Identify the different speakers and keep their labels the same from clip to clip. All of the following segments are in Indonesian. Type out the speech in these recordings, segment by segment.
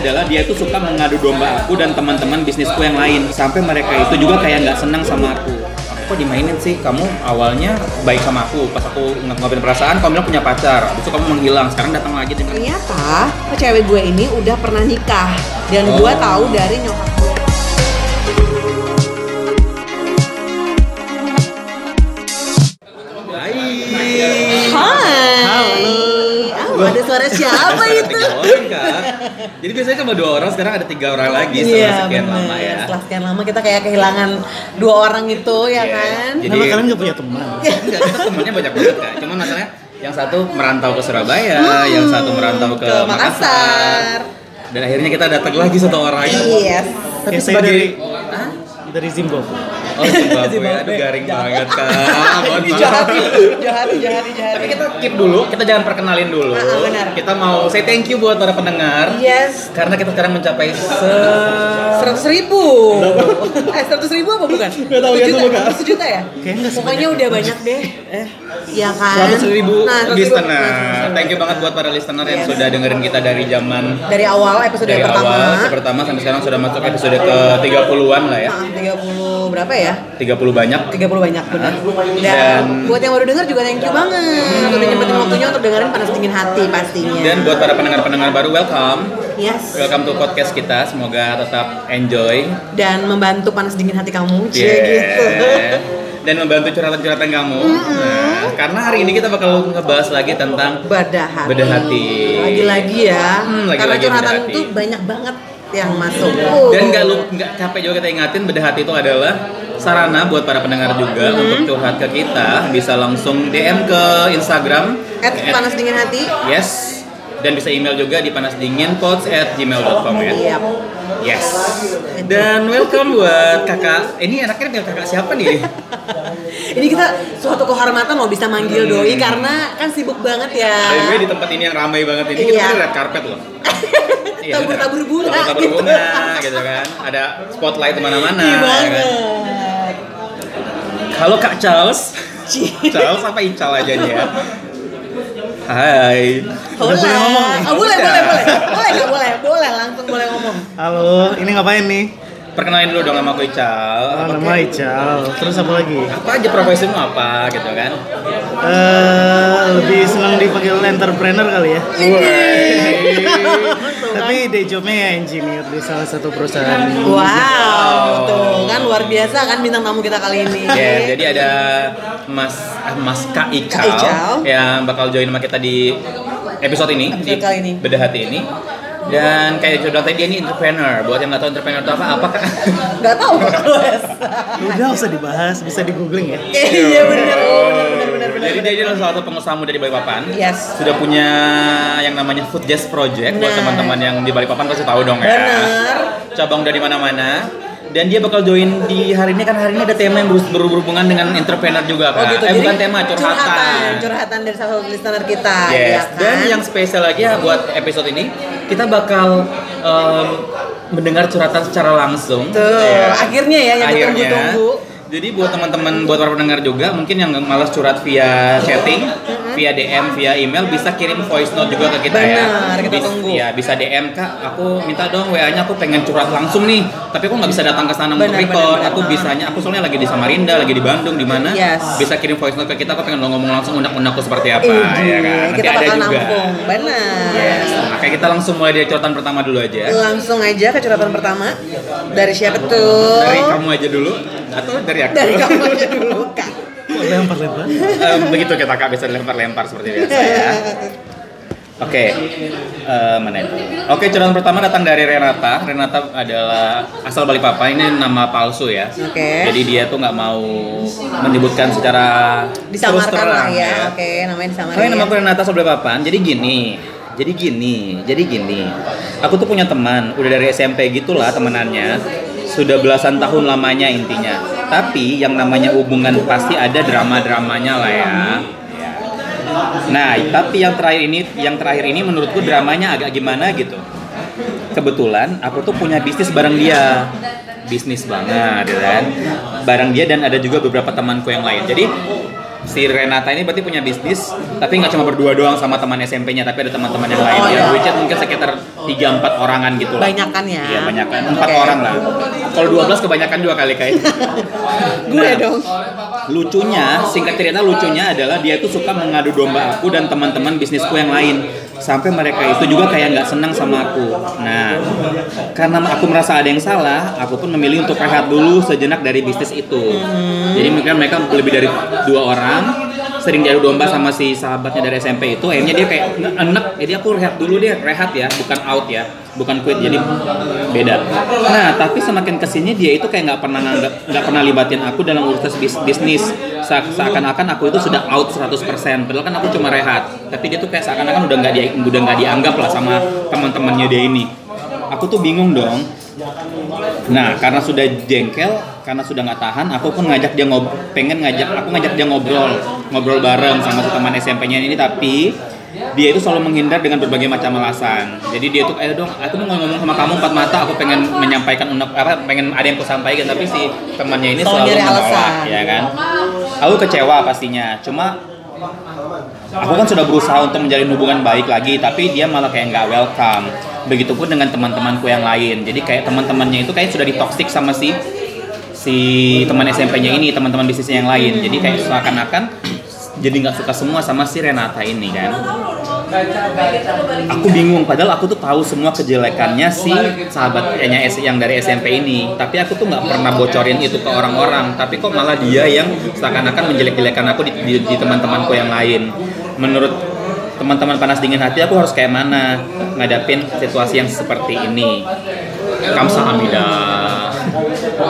Speaker 1: adalah dia tuh suka mengadu domba aku dan teman-teman bisnisku yang lain. Sampai mereka itu juga kayak nggak senang sama aku. Kok dimainin sih? Kamu awalnya baik sama aku. Pas aku ngungkapin perasaan kamu bilang punya pacar. Habis itu kamu menghilang. Sekarang datang lagi
Speaker 2: Ternyata cewek gue ini udah pernah nikah. Dan
Speaker 1: Oh.
Speaker 2: gue tahu dari nyokap suara siapa itu?
Speaker 1: tiga orang kan jadi biasanya cuma dua orang sekarang ada tiga orang lagi setelah
Speaker 2: Iya,
Speaker 1: sekian
Speaker 2: bener.
Speaker 1: lama ya
Speaker 2: Setelah sekian lama kita kayak kehilangan dua orang itu ya
Speaker 1: Iya.
Speaker 2: kan?
Speaker 1: Jadi-
Speaker 3: Nama kalian gak punya teman?
Speaker 1: Enggak, kita temennya banyak banget kak. Cuman masalahnya yang satu merantau ke Surabaya, yang satu merantau ke,
Speaker 2: ke Makassar.
Speaker 1: Dan akhirnya kita datang lagi satu orang.
Speaker 2: Yes.
Speaker 1: Tapi
Speaker 3: Ya, saya
Speaker 1: sebagai
Speaker 3: dari-
Speaker 1: Hah?
Speaker 3: Dari Zimbabwe.
Speaker 1: Oh, Zimbabwe.
Speaker 2: Zimbabwe.
Speaker 1: Aduh garing banget kak. Mohon
Speaker 2: jahat, jahat, jahat, jahat.
Speaker 1: Tapi kita keep dulu, kita jangan perkenalin dulu.
Speaker 2: Ah, ah, benar.
Speaker 1: Kita mau say thank you buat para pendengar.
Speaker 2: Yes.
Speaker 1: Karena kita sekarang mencapai se
Speaker 2: Seratus ribu. eh seratus ribu apa bukan?
Speaker 3: Tahu,
Speaker 2: Satu
Speaker 3: ya, tuh, Kak.
Speaker 2: satu juta ya? Pokoknya udah banyak deh. Eh, iya kan?
Speaker 1: seratus ribu
Speaker 2: Nah, 100.000
Speaker 1: listener.
Speaker 2: Nah,
Speaker 1: Thank you banget buat para listener yang sudah dengerin kita dari zaman
Speaker 2: Dari awal episode
Speaker 1: dari
Speaker 2: pertama.
Speaker 1: awal pertama sampai sekarang sudah masuk episode ke 30-an lah ya.
Speaker 2: Ah, 30 berapa ya?
Speaker 1: 30 banyak.
Speaker 2: 30 banyak benar. Dan,
Speaker 1: Dan-
Speaker 2: buat yang baru denger juga thank you banget udah nyempetin waktunya untuk dengerin panas dingin hati pastinya.
Speaker 1: Dan buat para pendengar-pendengar baru welcome.
Speaker 2: yes.
Speaker 1: Welcome to podcast kita. Semoga tetap enjoy.
Speaker 2: Dan membantu panas dingin hati kamu, cie
Speaker 1: Yeah.
Speaker 2: gitu.
Speaker 1: Dan membantu curhatan-curhatan kamu. Nah, karena hari ini kita bakal ngebahas lagi tentang
Speaker 2: Bedah hati.
Speaker 1: Bedah hati.
Speaker 2: Lagi-lagi ya.
Speaker 1: Hmm, lagi-lagi
Speaker 2: Karena curhatan itu banyak banget yang masuk.
Speaker 1: dan nggak lu nggak capek juga kita ingatin bedah hati itu adalah sarana buat para pendengar juga
Speaker 2: Mm-hmm.
Speaker 1: untuk curhat ke kita bisa langsung DM ke Instagram
Speaker 2: At
Speaker 1: at-
Speaker 2: panas dingin hati.
Speaker 1: yes dan bisa email juga di panasdinginpods at gmail.com ya. Yes. Dan welcome buat kakak ini anaknya bilang kakak siapa nih?
Speaker 2: Ini kita suatu kehormatan mau bisa manggil
Speaker 1: Hmm.
Speaker 2: doi karena kan sibuk banget ya.
Speaker 1: Way, di tempat ini yang ramai banget ini kita
Speaker 2: Iya.
Speaker 1: ada red carpet loh. Iya,
Speaker 2: Tabur-tabur bunga
Speaker 1: Tabur-tabur
Speaker 2: gitu.
Speaker 1: bunga gitu kan. Ada spotlight di mana-mana
Speaker 2: Iya
Speaker 1: ya kan? halo kak Charles. Charles apa Ical aja nih ya Hai
Speaker 2: Boleh.
Speaker 3: boleh ngomong?
Speaker 2: Oh, boleh,
Speaker 1: Udah.
Speaker 2: boleh, boleh. Boleh, nggak boleh, boleh langsung boleh ngomong.
Speaker 3: Halo, ini ngapain nih?
Speaker 1: Perkenalin dulu dong nama aku Ical
Speaker 3: Oh,
Speaker 1: Apa-
Speaker 3: nama Ical. Terus apa lagi?
Speaker 1: Apa aja profesimu apa gitu kan
Speaker 3: Eh, lebih senang dipanggil entrepreneur kali ya. Tapi day jobnya ya engineer di salah satu perusahaan.
Speaker 2: Wow, tuh kan luar biasa kan bintang tamu kita kali ini.
Speaker 1: Ya, jadi ada Mas eh, Mas Kak Ical,
Speaker 2: Kak Ical.
Speaker 1: yang bakal join sama kita di episode ini,
Speaker 2: Episode
Speaker 1: di
Speaker 2: kali ini.
Speaker 1: Bedah Hati ini. Dan kayak sudah tadi dia ini entrepreneur. Buat yang nggak tahu entrepreneur itu apa, apa Kak?
Speaker 2: Gak tau Mas.
Speaker 3: Udah usah dibahas, bisa di googling ya.
Speaker 2: Iya benar, oh, benar, benar, benar, benar.
Speaker 1: Jadi dia adalah salah satu pengusaha muda di Balikpapan.
Speaker 2: Yes.
Speaker 1: Sudah punya yang namanya Food Jazz Project. Buat
Speaker 2: Nah.
Speaker 1: teman-teman yang di Balikpapan pasti tahu dong ya.
Speaker 2: Benar.
Speaker 1: Cabang udah di mana-mana. Dan dia bakal join di hari ini kan hari ini ada tema yang ber- berhubungan dengan entrepreneur juga
Speaker 2: Oh
Speaker 1: kak.
Speaker 2: gitu.
Speaker 1: Eh
Speaker 2: Jadi,
Speaker 1: bukan tema curhatan.
Speaker 2: Curhatan, curhatan dari salah satu listener kita. ya
Speaker 1: Yes.
Speaker 2: kan?
Speaker 1: Dan yang spesial lagi ya buat episode ini kita bakal em, mendengar curhatan secara langsung.
Speaker 2: Tuh,
Speaker 1: Ya.
Speaker 2: akhirnya ya yang ditunggu-tunggu.
Speaker 1: Jadi buat teman-teman, buat para pendengar juga mungkin yang malas curhat via chatting, via DM, via email bisa kirim voice note juga ke kita ya.
Speaker 2: Benar, kita
Speaker 1: Bis-
Speaker 2: tunggu.
Speaker 1: Ya bisa DM kak, aku minta dong WA-nya aku pengen curhat langsung nih, tapi aku nggak bisa datang ke sana untuk record.
Speaker 2: benar, benar.
Speaker 1: Aku bisanya, aku soalnya lagi di Samarinda, lagi di Bandung, di mana?
Speaker 2: Yes.
Speaker 1: Bisa kirim voice note ke kita, aku pengen ngomong langsung unek-unekku seperti apa,
Speaker 2: Ih,
Speaker 1: ya kan? Nanti
Speaker 2: kita
Speaker 1: ada
Speaker 2: bakal
Speaker 1: juga.
Speaker 2: nampung. Benar.
Speaker 1: Yes. Kayak kita langsung mulai dari curhatan pertama dulu aja.
Speaker 2: Langsung aja ke curhatan pertama dari siapa tuh?
Speaker 1: Dari kamu aja dulu atau dari aku?
Speaker 2: Dari dulu, Kak.
Speaker 3: Kok lempar-lempar?
Speaker 1: Em, begitu kita kak bisa lempar-lempar seperti biasa ya. Oke, eh, mana itu? Oke, curhatan pertama datang dari Renata. Renata adalah asal Balikpapan. Ini nama palsu ya.
Speaker 2: Oke.
Speaker 1: Jadi dia tuh nggak mau menyebutkan secara terus
Speaker 2: Disamarkan lah
Speaker 1: terang
Speaker 2: ya. Oke, namanya disamarkan.
Speaker 1: Hai, nama aku Renata asal Balikpapan. Jadi gini, jadi gini, jadi gini. Aku tuh punya teman, udah dari SMP gitulah temenannya. Sudah belasan tahun lamanya intinya. Tapi yang namanya hubungan pasti ada drama-dramanya lah ya. Nah, tapi yang terakhir ini, yang terakhir ini menurutku dramanya agak gimana gitu. Kebetulan aku tuh punya bisnis bareng dia, bisnis banget, ya kan? Bareng dia dan ada juga beberapa temanku yang lain. Jadi si Renata ini berarti punya bisnis tapi nggak cuma berdua doang sama teman SMP-nya tapi ada teman-teman yang lain.
Speaker 2: Oh,
Speaker 1: ya
Speaker 2: iya.
Speaker 1: which mungkin sekitar 3-4 orangan gitu lah.
Speaker 2: Banyakan ya?
Speaker 1: iya banyakan. 4
Speaker 2: Oke.
Speaker 1: orang lah. Kalau 12 kebanyakan dua kali kayak
Speaker 2: Gue dong.
Speaker 1: lucunya singkat cerita lucunya adalah dia itu suka mengadu domba aku dan teman-teman bisnisku yang lain. Sampai mereka itu juga kayak nggak senang sama aku. Nah karena aku merasa ada yang salah aku pun memilih untuk rehat dulu sejenak dari bisnis itu. Jadi mungkin mereka lebih dari dua orang sering diadu domba sama si sahabatnya dari SMP itu akhirnya dia kayak enek. Jadi aku rehat dulu deh rehat ya bukan out ya bukan quit jadi beda. Nah tapi semakin ke sini dia itu kayak nggak pernah nggak pernah libatin aku dalam urusan bis- bisnis. Se- seakan-akan aku itu sudah out 100% padahal kan aku cuma rehat. Tapi dia tuh kayak seakan-akan udah nggak dia udah nggak dianggap lah sama teman-temannya dia ini. Aku tuh bingung dong. Nah, karena sudah jengkel, karena sudah nggak tahan, aku pun ngajak dia ngob, pengen ngajak, aku ngajak dia ngobrol, ngobrol bareng sama teman SMP-nya ini, tapi dia itu selalu menghindar dengan berbagai macam alasan. Jadi dia tuh, ayo dong, aku mau ngomong sama kamu empat mata, aku pengen menyampaikan unek, apa, pengen ada yang aku sampaikan, tapi si temannya ini
Speaker 2: Selalu
Speaker 1: menolak, ya kan? Aku kecewa pastinya, cuma aku kan sudah berusaha untuk menjalin hubungan baik lagi tapi dia malah kayak nggak welcome begitupun dengan teman-temanku yang lain jadi kayak teman-temannya itu kayak sudah ditoksik sama si si teman SMP-nya ini teman-teman bisnisnya yang lain. Jadi kayak seakan-akan jadi nggak suka semua sama si Renata ini kan? Aku bingung padahal aku tuh tahu semua kejelekannya si sahabatnya yang dari SMP ini. Tapi aku tuh nggak pernah bocorin itu ke orang-orang. Tapi kok malah dia yang seakan-akan menjelek-jelekan aku di, di, di teman-temanku yang lain. Menurut teman-teman panas dingin hati aku harus kayak mana ngadapin situasi yang seperti ini? Kamsahamnida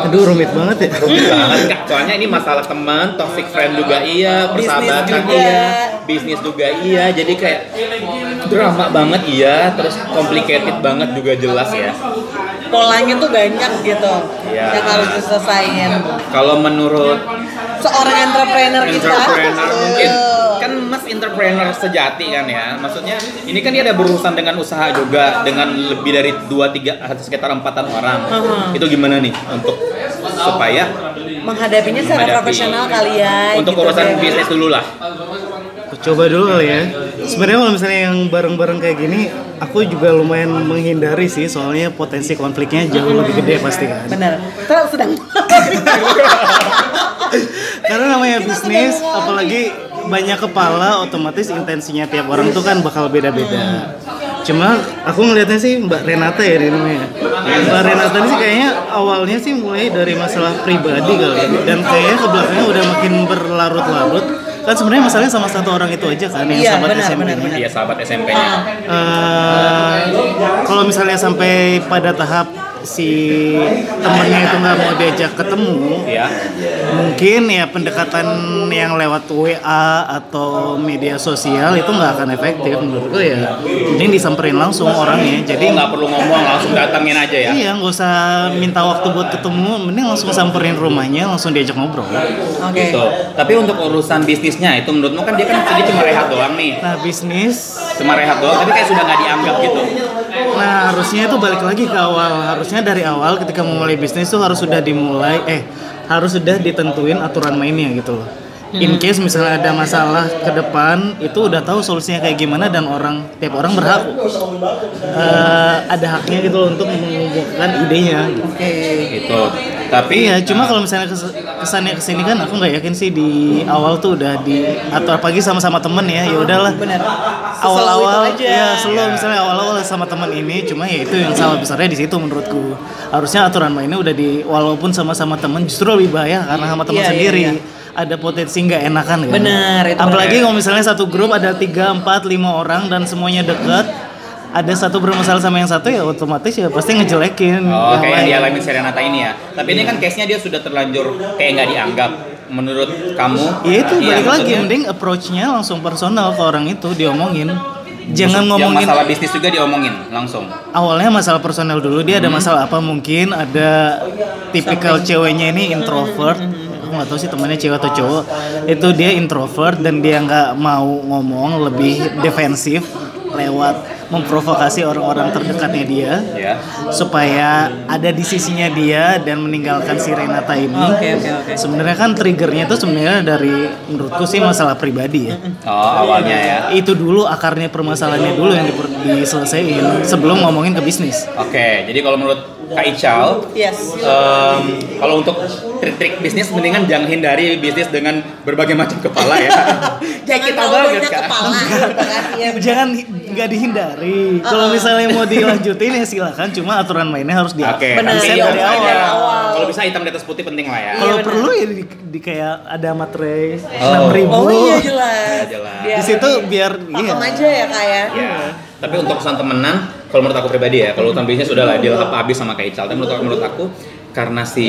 Speaker 3: Aduh rumit banget ya.
Speaker 1: Rumit banget Kak. Soalnya ini masalah teman, toxic friend juga iya, persahabatan
Speaker 2: juga.
Speaker 1: iya, bisnis juga iya. Jadi kayak drama banget iya, terus complicated banget juga jelas ya.
Speaker 2: Polanya tuh banyak gitu
Speaker 1: Iya.
Speaker 2: yang harus diselesain.
Speaker 1: Kalau menurut
Speaker 2: Seorang entrepreneur kita.
Speaker 1: entrepreneur mungkin entrepreneur sejati kan ya maksudnya ini kan dia ada berurusan dengan usaha juga dengan lebih dari dua tiga atau sekitar empatan orang
Speaker 2: Uh-huh.
Speaker 1: itu gimana nih untuk supaya
Speaker 2: menghadapinya secara
Speaker 1: menghadapi-
Speaker 2: profesional kali ya.
Speaker 1: untuk
Speaker 2: gitu
Speaker 1: urusan
Speaker 2: deh.
Speaker 1: bisnis dulu lah
Speaker 3: coba dulu kali ya. Sebenarnya kalau misalnya yang bareng-bareng kayak gini, aku juga lumayan menghindari sih, soalnya potensi konfliknya jauh lebih gede pasti kan.
Speaker 2: Bener. Terus sedang.
Speaker 3: Karena namanya
Speaker 2: Kita
Speaker 3: bisnis, apalagi banyak kepala, otomatis intensinya tiap orang tuh kan bakal beda-beda. Cuma aku ngelihatnya sih Mbak Renata ya namanya. Mbak Renata ini sih kayaknya awalnya sih mulai dari masalah pribadi kali ya. Dan kayaknya ke belakangnya udah makin berlarut-larut. Kan sebenarnya masalahnya sama satu orang itu aja kan yang
Speaker 2: Iya,
Speaker 3: sahabat
Speaker 2: benar,
Speaker 3: SMP.
Speaker 2: benar, benar.
Speaker 1: dia sahabat SMP-nya
Speaker 3: Eh, kalau misalnya sampai pada tahap si temennya itu nggak mau diajak ketemu,
Speaker 1: ya
Speaker 3: mungkin ya pendekatan yang lewat WA atau media sosial itu nggak akan efektif menurutku ya. Mending disamperin langsung orangnya
Speaker 1: jadi nggak perlu ngomong langsung datangin aja ya?
Speaker 3: Iya nggak usah minta waktu buat ketemu mending langsung samperin rumahnya langsung diajak ngobrol.
Speaker 2: Oke.
Speaker 1: gitu. Tapi untuk urusan bisnisnya itu menurutmu kan dia kan dia cuma rehat doang nih?
Speaker 3: Nah bisnis.
Speaker 1: Cuma rehat doang tapi kayak sudah nggak dianggap gitu
Speaker 3: Nah harusnya itu balik lagi ke awal Harusnya dari awal ketika memulai bisnis tuh harus sudah dimulai Eh harus sudah ditentuin aturan mainnya gitu loh In case misalnya ada masalah ke depan Itu udah tahu solusinya kayak gimana Dan orang tiap orang berhak eh, Ada haknya gitu loh untuk mengungkapkan idenya gitu.
Speaker 2: Oke.
Speaker 1: gitu tapi
Speaker 3: Iya, cuma kalau misalnya kes- kesannya ke sini kan aku nggak yakin sih di awal tuh udah di atau apalagi sama-sama temen ya, ya udahlah.
Speaker 2: Bener.
Speaker 3: Awal-awal ya slow
Speaker 1: Iya.
Speaker 3: misalnya awal-awal sama teman ini, cuma ya itu yang salah besarnya di situ menurutku. Harusnya aturan mainnya udah di walaupun sama-sama temen justru lebih bahaya karena sama teman
Speaker 2: Iya, iya,
Speaker 3: sendiri.
Speaker 2: iya.
Speaker 3: Ada potensi nggak enakan kan?
Speaker 2: Bener, itu
Speaker 3: Apalagi
Speaker 1: bener.
Speaker 3: kalau misalnya satu grup ada 3, 4, 5 orang dan semuanya deket ada satu bermasalah sama yang satu ya otomatis ya pasti ngejelekin
Speaker 1: oh kayak yang dialami Serenata ini ya tapi ini kan case nya dia sudah terlanjur kayak nggak dianggap menurut kamu?
Speaker 3: Ya itu
Speaker 1: iya,
Speaker 3: balik lagi.
Speaker 1: maksudnya?
Speaker 3: Mending approach-nya langsung personal ke orang itu diomongin. Jangan
Speaker 1: yang
Speaker 3: ngomongin
Speaker 1: masalah bisnis juga diomongin langsung.
Speaker 3: Awalnya masalah personal dulu dia ada masalah apa mungkin ada tipikal ceweknya ini introvert. Aku nggak tahu sih temannya cewek atau cowok. Itu dia introvert dan dia nggak mau ngomong lebih defensif lewat memprovokasi orang-orang terdekatnya dia
Speaker 1: Ya.
Speaker 3: supaya ada di sisinya dia dan meninggalkan si Renata ini.
Speaker 2: Oke, oke, oke.
Speaker 3: Sebenarnya kan triggernya itu sebenarnya dari menurutku sih masalah pribadi ya.
Speaker 1: Oh, awalnya ya.
Speaker 3: Itu dulu akarnya permasalahannya dulu yang diper- diselesaikan sebelum ngomongin ke bisnis.
Speaker 1: Oke, jadi kalau menurut Kak Ical,
Speaker 2: Yes.
Speaker 1: em, kalau untuk trik-trik bisnis mendingan jangan hindari bisnis dengan berbagai macam kepala ya. Kayak kita banget Kak.
Speaker 2: kepala. Iya.
Speaker 3: Jangan nggak dihindari. Kalau misalnya mau dilanjutin ya silakan. Cuma aturan mainnya harus di
Speaker 1: Oke,
Speaker 2: Benar, iya,
Speaker 3: dari
Speaker 2: benar.
Speaker 3: awal.
Speaker 1: Kalau bisa hitam di atas putih penting lah ya.
Speaker 3: Kalau
Speaker 2: Iya,
Speaker 3: perlu ya di, di kayak ada materai
Speaker 1: Oh.
Speaker 3: enam ribu.
Speaker 2: Oh iya jelas.
Speaker 1: Jelas.
Speaker 2: Biar
Speaker 3: Di situ biar
Speaker 2: pakem
Speaker 3: iya.
Speaker 2: aja ya kak ya.
Speaker 1: Tapi untuk pesan temenan, kalau menurut aku pribadi ya, kalau bisnis sudah lah deal habis sama Kak Ical. Tapi menurut aku, menurut aku karena si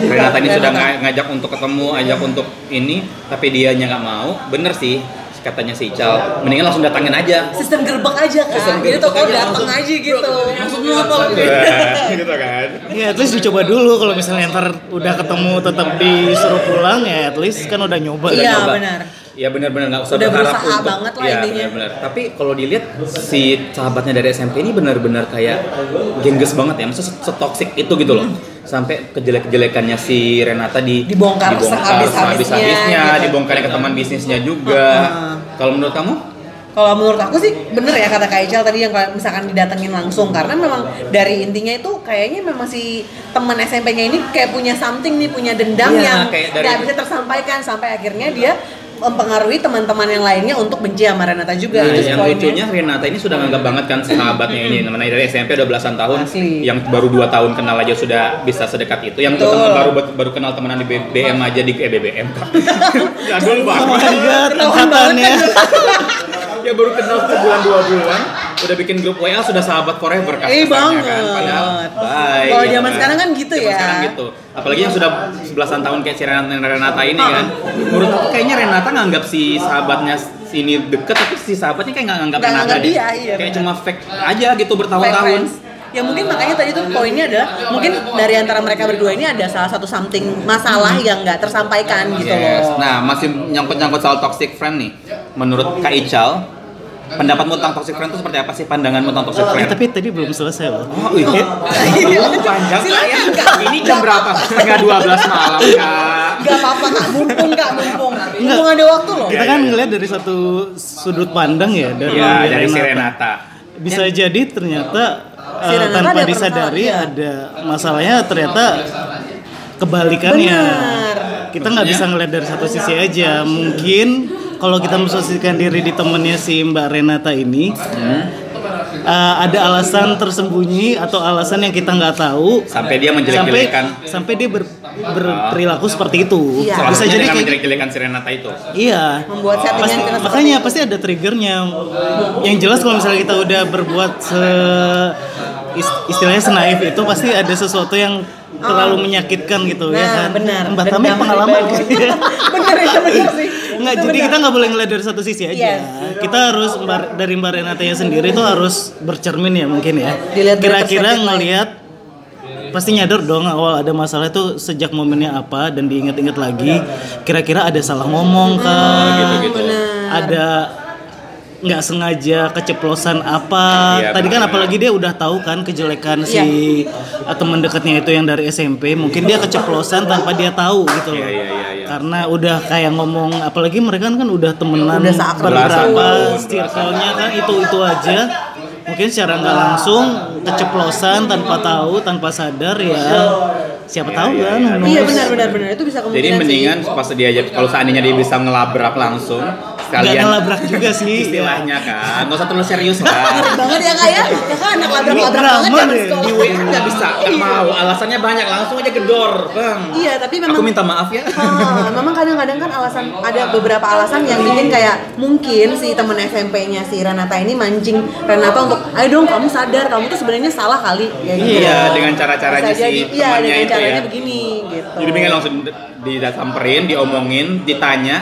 Speaker 1: Renata ini sudah nga- ngajak untuk ketemu, ajak untuk ini, tapi dia nggak mau, bener sih katanya si Ical, mendingan langsung datangin aja.
Speaker 2: Sistem gerbek aja kan.
Speaker 1: Sistem
Speaker 2: Jadi
Speaker 1: gerbek
Speaker 2: toko
Speaker 1: aja,
Speaker 2: datang
Speaker 1: langsung,
Speaker 2: aja gitu.
Speaker 1: Maksudnya apa? gitu kan.
Speaker 3: Ya at least dicoba dulu kalau misalnya ntar udah ketemu tetap disuruh pulang ya at least kan udah nyoba.
Speaker 2: Iya, benar.
Speaker 1: Ya benar-benar nggak usah
Speaker 2: Udah
Speaker 1: berharap untuk
Speaker 2: banget lah
Speaker 1: ya, benar-benar. Tapi kalau dilihat si sahabatnya dari SMP ini benar-benar kayak gengges banget ya, maksudnya setoksik itu gitu loh. Sampai kejelek-kejelekannya si Renata di
Speaker 2: Dibongkar sehabis-habisnya,
Speaker 1: sehabis-habisnya,
Speaker 2: gitu.
Speaker 1: dibongkarin ke teman bisnisnya juga.
Speaker 2: Heeh.
Speaker 1: Kalau menurut kamu?
Speaker 2: Kalau menurut aku sih bener ya kata Kak Ical tadi yang kalau misalkan didatengin langsung. Karena memang dari intinya itu kayaknya memang si teman SMP-nya ini kayak punya something nih punya dendam
Speaker 1: Iya,
Speaker 2: yang nggak bisa tersampaikan. Sampai akhirnya dia mempengaruhi teman-teman yang lainnya untuk benci sama Renata juga.
Speaker 1: Nah,
Speaker 2: itu
Speaker 1: yang
Speaker 2: poinnya.
Speaker 1: lucunya Renata ini sudah nganggap banget kan sahabatnya ini. Namanya dari SMP udah belasan tahun
Speaker 2: Asli.
Speaker 1: yang baru dua tahun kenal aja sudah bisa sedekat itu. Yang ketemu baru baru kenal temenan di BBM aja di eh BBM jadul
Speaker 3: Oh my
Speaker 1: banget
Speaker 3: god,
Speaker 2: Ketahuan
Speaker 3: angkatannya.
Speaker 1: ya baru kenal sebulan dua bulan udah bikin grup WA sudah sahabat forever kan
Speaker 2: Eh, banget.
Speaker 1: kan padahal bye
Speaker 2: Kalau zaman sekarang kan gitu
Speaker 1: Zaman
Speaker 2: ya.
Speaker 1: sekarang gitu apalagi yang sudah sebelasan tahun kayak si Renata, Renata ini kan menurut aku kayaknya Renata nganggap si sahabatnya sini deket tapi si sahabatnya kayak nggak nganggap Renata
Speaker 2: dia, iya,
Speaker 1: kayak cuma fake aja gitu bertahun-tahun.
Speaker 2: Ya mungkin makanya tadi tuh poinnya adalah mungkin dari antara mereka berdua ini ada salah satu something masalah yang nggak tersampaikan gitu
Speaker 1: Hmm. Yes.
Speaker 2: loh.
Speaker 1: Nah, masih nyangkut-nyangkut soal toxic friend nih. Menurut Kak Ical, pendapatmu tentang toxic friend itu seperti apa sih pandanganmu tentang toxic
Speaker 3: Eh,
Speaker 1: friend?
Speaker 3: tapi tadi belum selesai loh.
Speaker 1: Oh iya, panjang Kak, ya.
Speaker 2: Silakan, Kak.
Speaker 1: Ini jam berapa? Setengah 12 malam Kak.
Speaker 2: Gak apa-apa kak, mumpung kak, mumpung. Mumpung ada waktu loh.
Speaker 3: Kita kan ngeliat dari satu sudut pandang ya dari,
Speaker 1: Ya, dari si Renata.
Speaker 3: Bisa jadi ternyata
Speaker 2: Si Renata
Speaker 3: tanpa
Speaker 2: ada
Speaker 3: disadari
Speaker 2: iya.
Speaker 3: ada masalahnya ternyata kebalikannya.
Speaker 2: Benar.
Speaker 3: Kita nggak bisa ngeliat dari satu sisi aja. Mungkin kalau kita memposisikan diri di temennya si Mbak Renata ini,
Speaker 1: Hmm.
Speaker 3: eh, ada alasan tersembunyi atau alasan yang kita nggak tahu
Speaker 1: Sampai dia
Speaker 3: sampai
Speaker 1: menjelek-jelekan
Speaker 3: sampai dia ber- berperilaku seperti itu.
Speaker 2: Iya.
Speaker 3: Bisa jadi kayak
Speaker 1: menjelek-jelekan si Renata itu.
Speaker 3: Iya.
Speaker 2: Membuat settingan
Speaker 3: Pasti, makanya
Speaker 2: itu.
Speaker 3: pasti ada triggernya. Yang jelas kalau misalnya kita udah berbuat se is- istilahnya senaif itu pasti ada sesuatu yang terlalu menyakitkan gitu ya
Speaker 2: Nah,
Speaker 3: kan.
Speaker 2: benar.
Speaker 3: Mbak Tami pengalaman ya.
Speaker 2: bener ya, bener sih.
Speaker 3: Enggak, jadi
Speaker 2: benar.
Speaker 3: kita nggak boleh ngeliat dari satu sisi aja.
Speaker 2: Yes.
Speaker 3: Kita harus Mbak- dari Mbak Renatanya sendiri itu harus bercermin ya mungkin ya. Kira-kira ngelihat pasti nyadar dong awal ada masalah itu sejak momennya apa dan diingat-ingat lagi kira-kira ada salah ngomong kah
Speaker 1: gitu-gitu.
Speaker 3: ada nggak sengaja keceplosan apa
Speaker 1: Iya,
Speaker 3: tadi kan apalagi dia udah tahu kan kejelekan si uh, teman dekatnya itu yang dari SMP mungkin dia keceplosan tanpa dia tahu gitu loh
Speaker 1: Iya, iya, iya, iya.
Speaker 3: karena udah kayak ngomong apalagi mereka kan udah temenan
Speaker 2: Udah
Speaker 1: itu.
Speaker 3: circle-nya kan itu itu aja mungkin secara nggak langsung keceplosan tanpa tahu tanpa sadar ya siapa tahu
Speaker 1: iya,
Speaker 3: kan
Speaker 1: iya.
Speaker 2: Iya benar benar benar itu bisa kemungkinan
Speaker 1: Jadi
Speaker 2: sih.
Speaker 1: mendingan pas dia aja kalau seandainya dia bisa ngelabrak langsung
Speaker 3: nggak
Speaker 1: sekalian.
Speaker 3: ngelabrak juga sih.
Speaker 1: Istilahnya kan. Nggak usah terlalu serius lah
Speaker 2: banget ya kak ya? Ya kan anak labrak
Speaker 3: Ini
Speaker 2: labrak
Speaker 3: drama
Speaker 2: banget sekolah
Speaker 1: di WA nggak bisa nggak mau. Alasannya banyak langsung aja gedor bang.
Speaker 2: Iya tapi memang
Speaker 1: aku minta maaf ya.
Speaker 2: Ah, memang kadang-kadang kan alasan ada beberapa alasan yang bikin kayak mungkin si temen SMP-nya si Renata ini mancing Renata untuk ayo dong kamu sadar kamu tuh sebenarnya salah kali. Ya gitu.
Speaker 1: Iya, dengan cara-caranya
Speaker 2: Bisa
Speaker 1: si
Speaker 2: jadi, iya, dengan
Speaker 1: itu
Speaker 2: caranya
Speaker 1: ya.
Speaker 2: begini gitu.
Speaker 1: jadi pengen langsung disamperin diomongin ditanya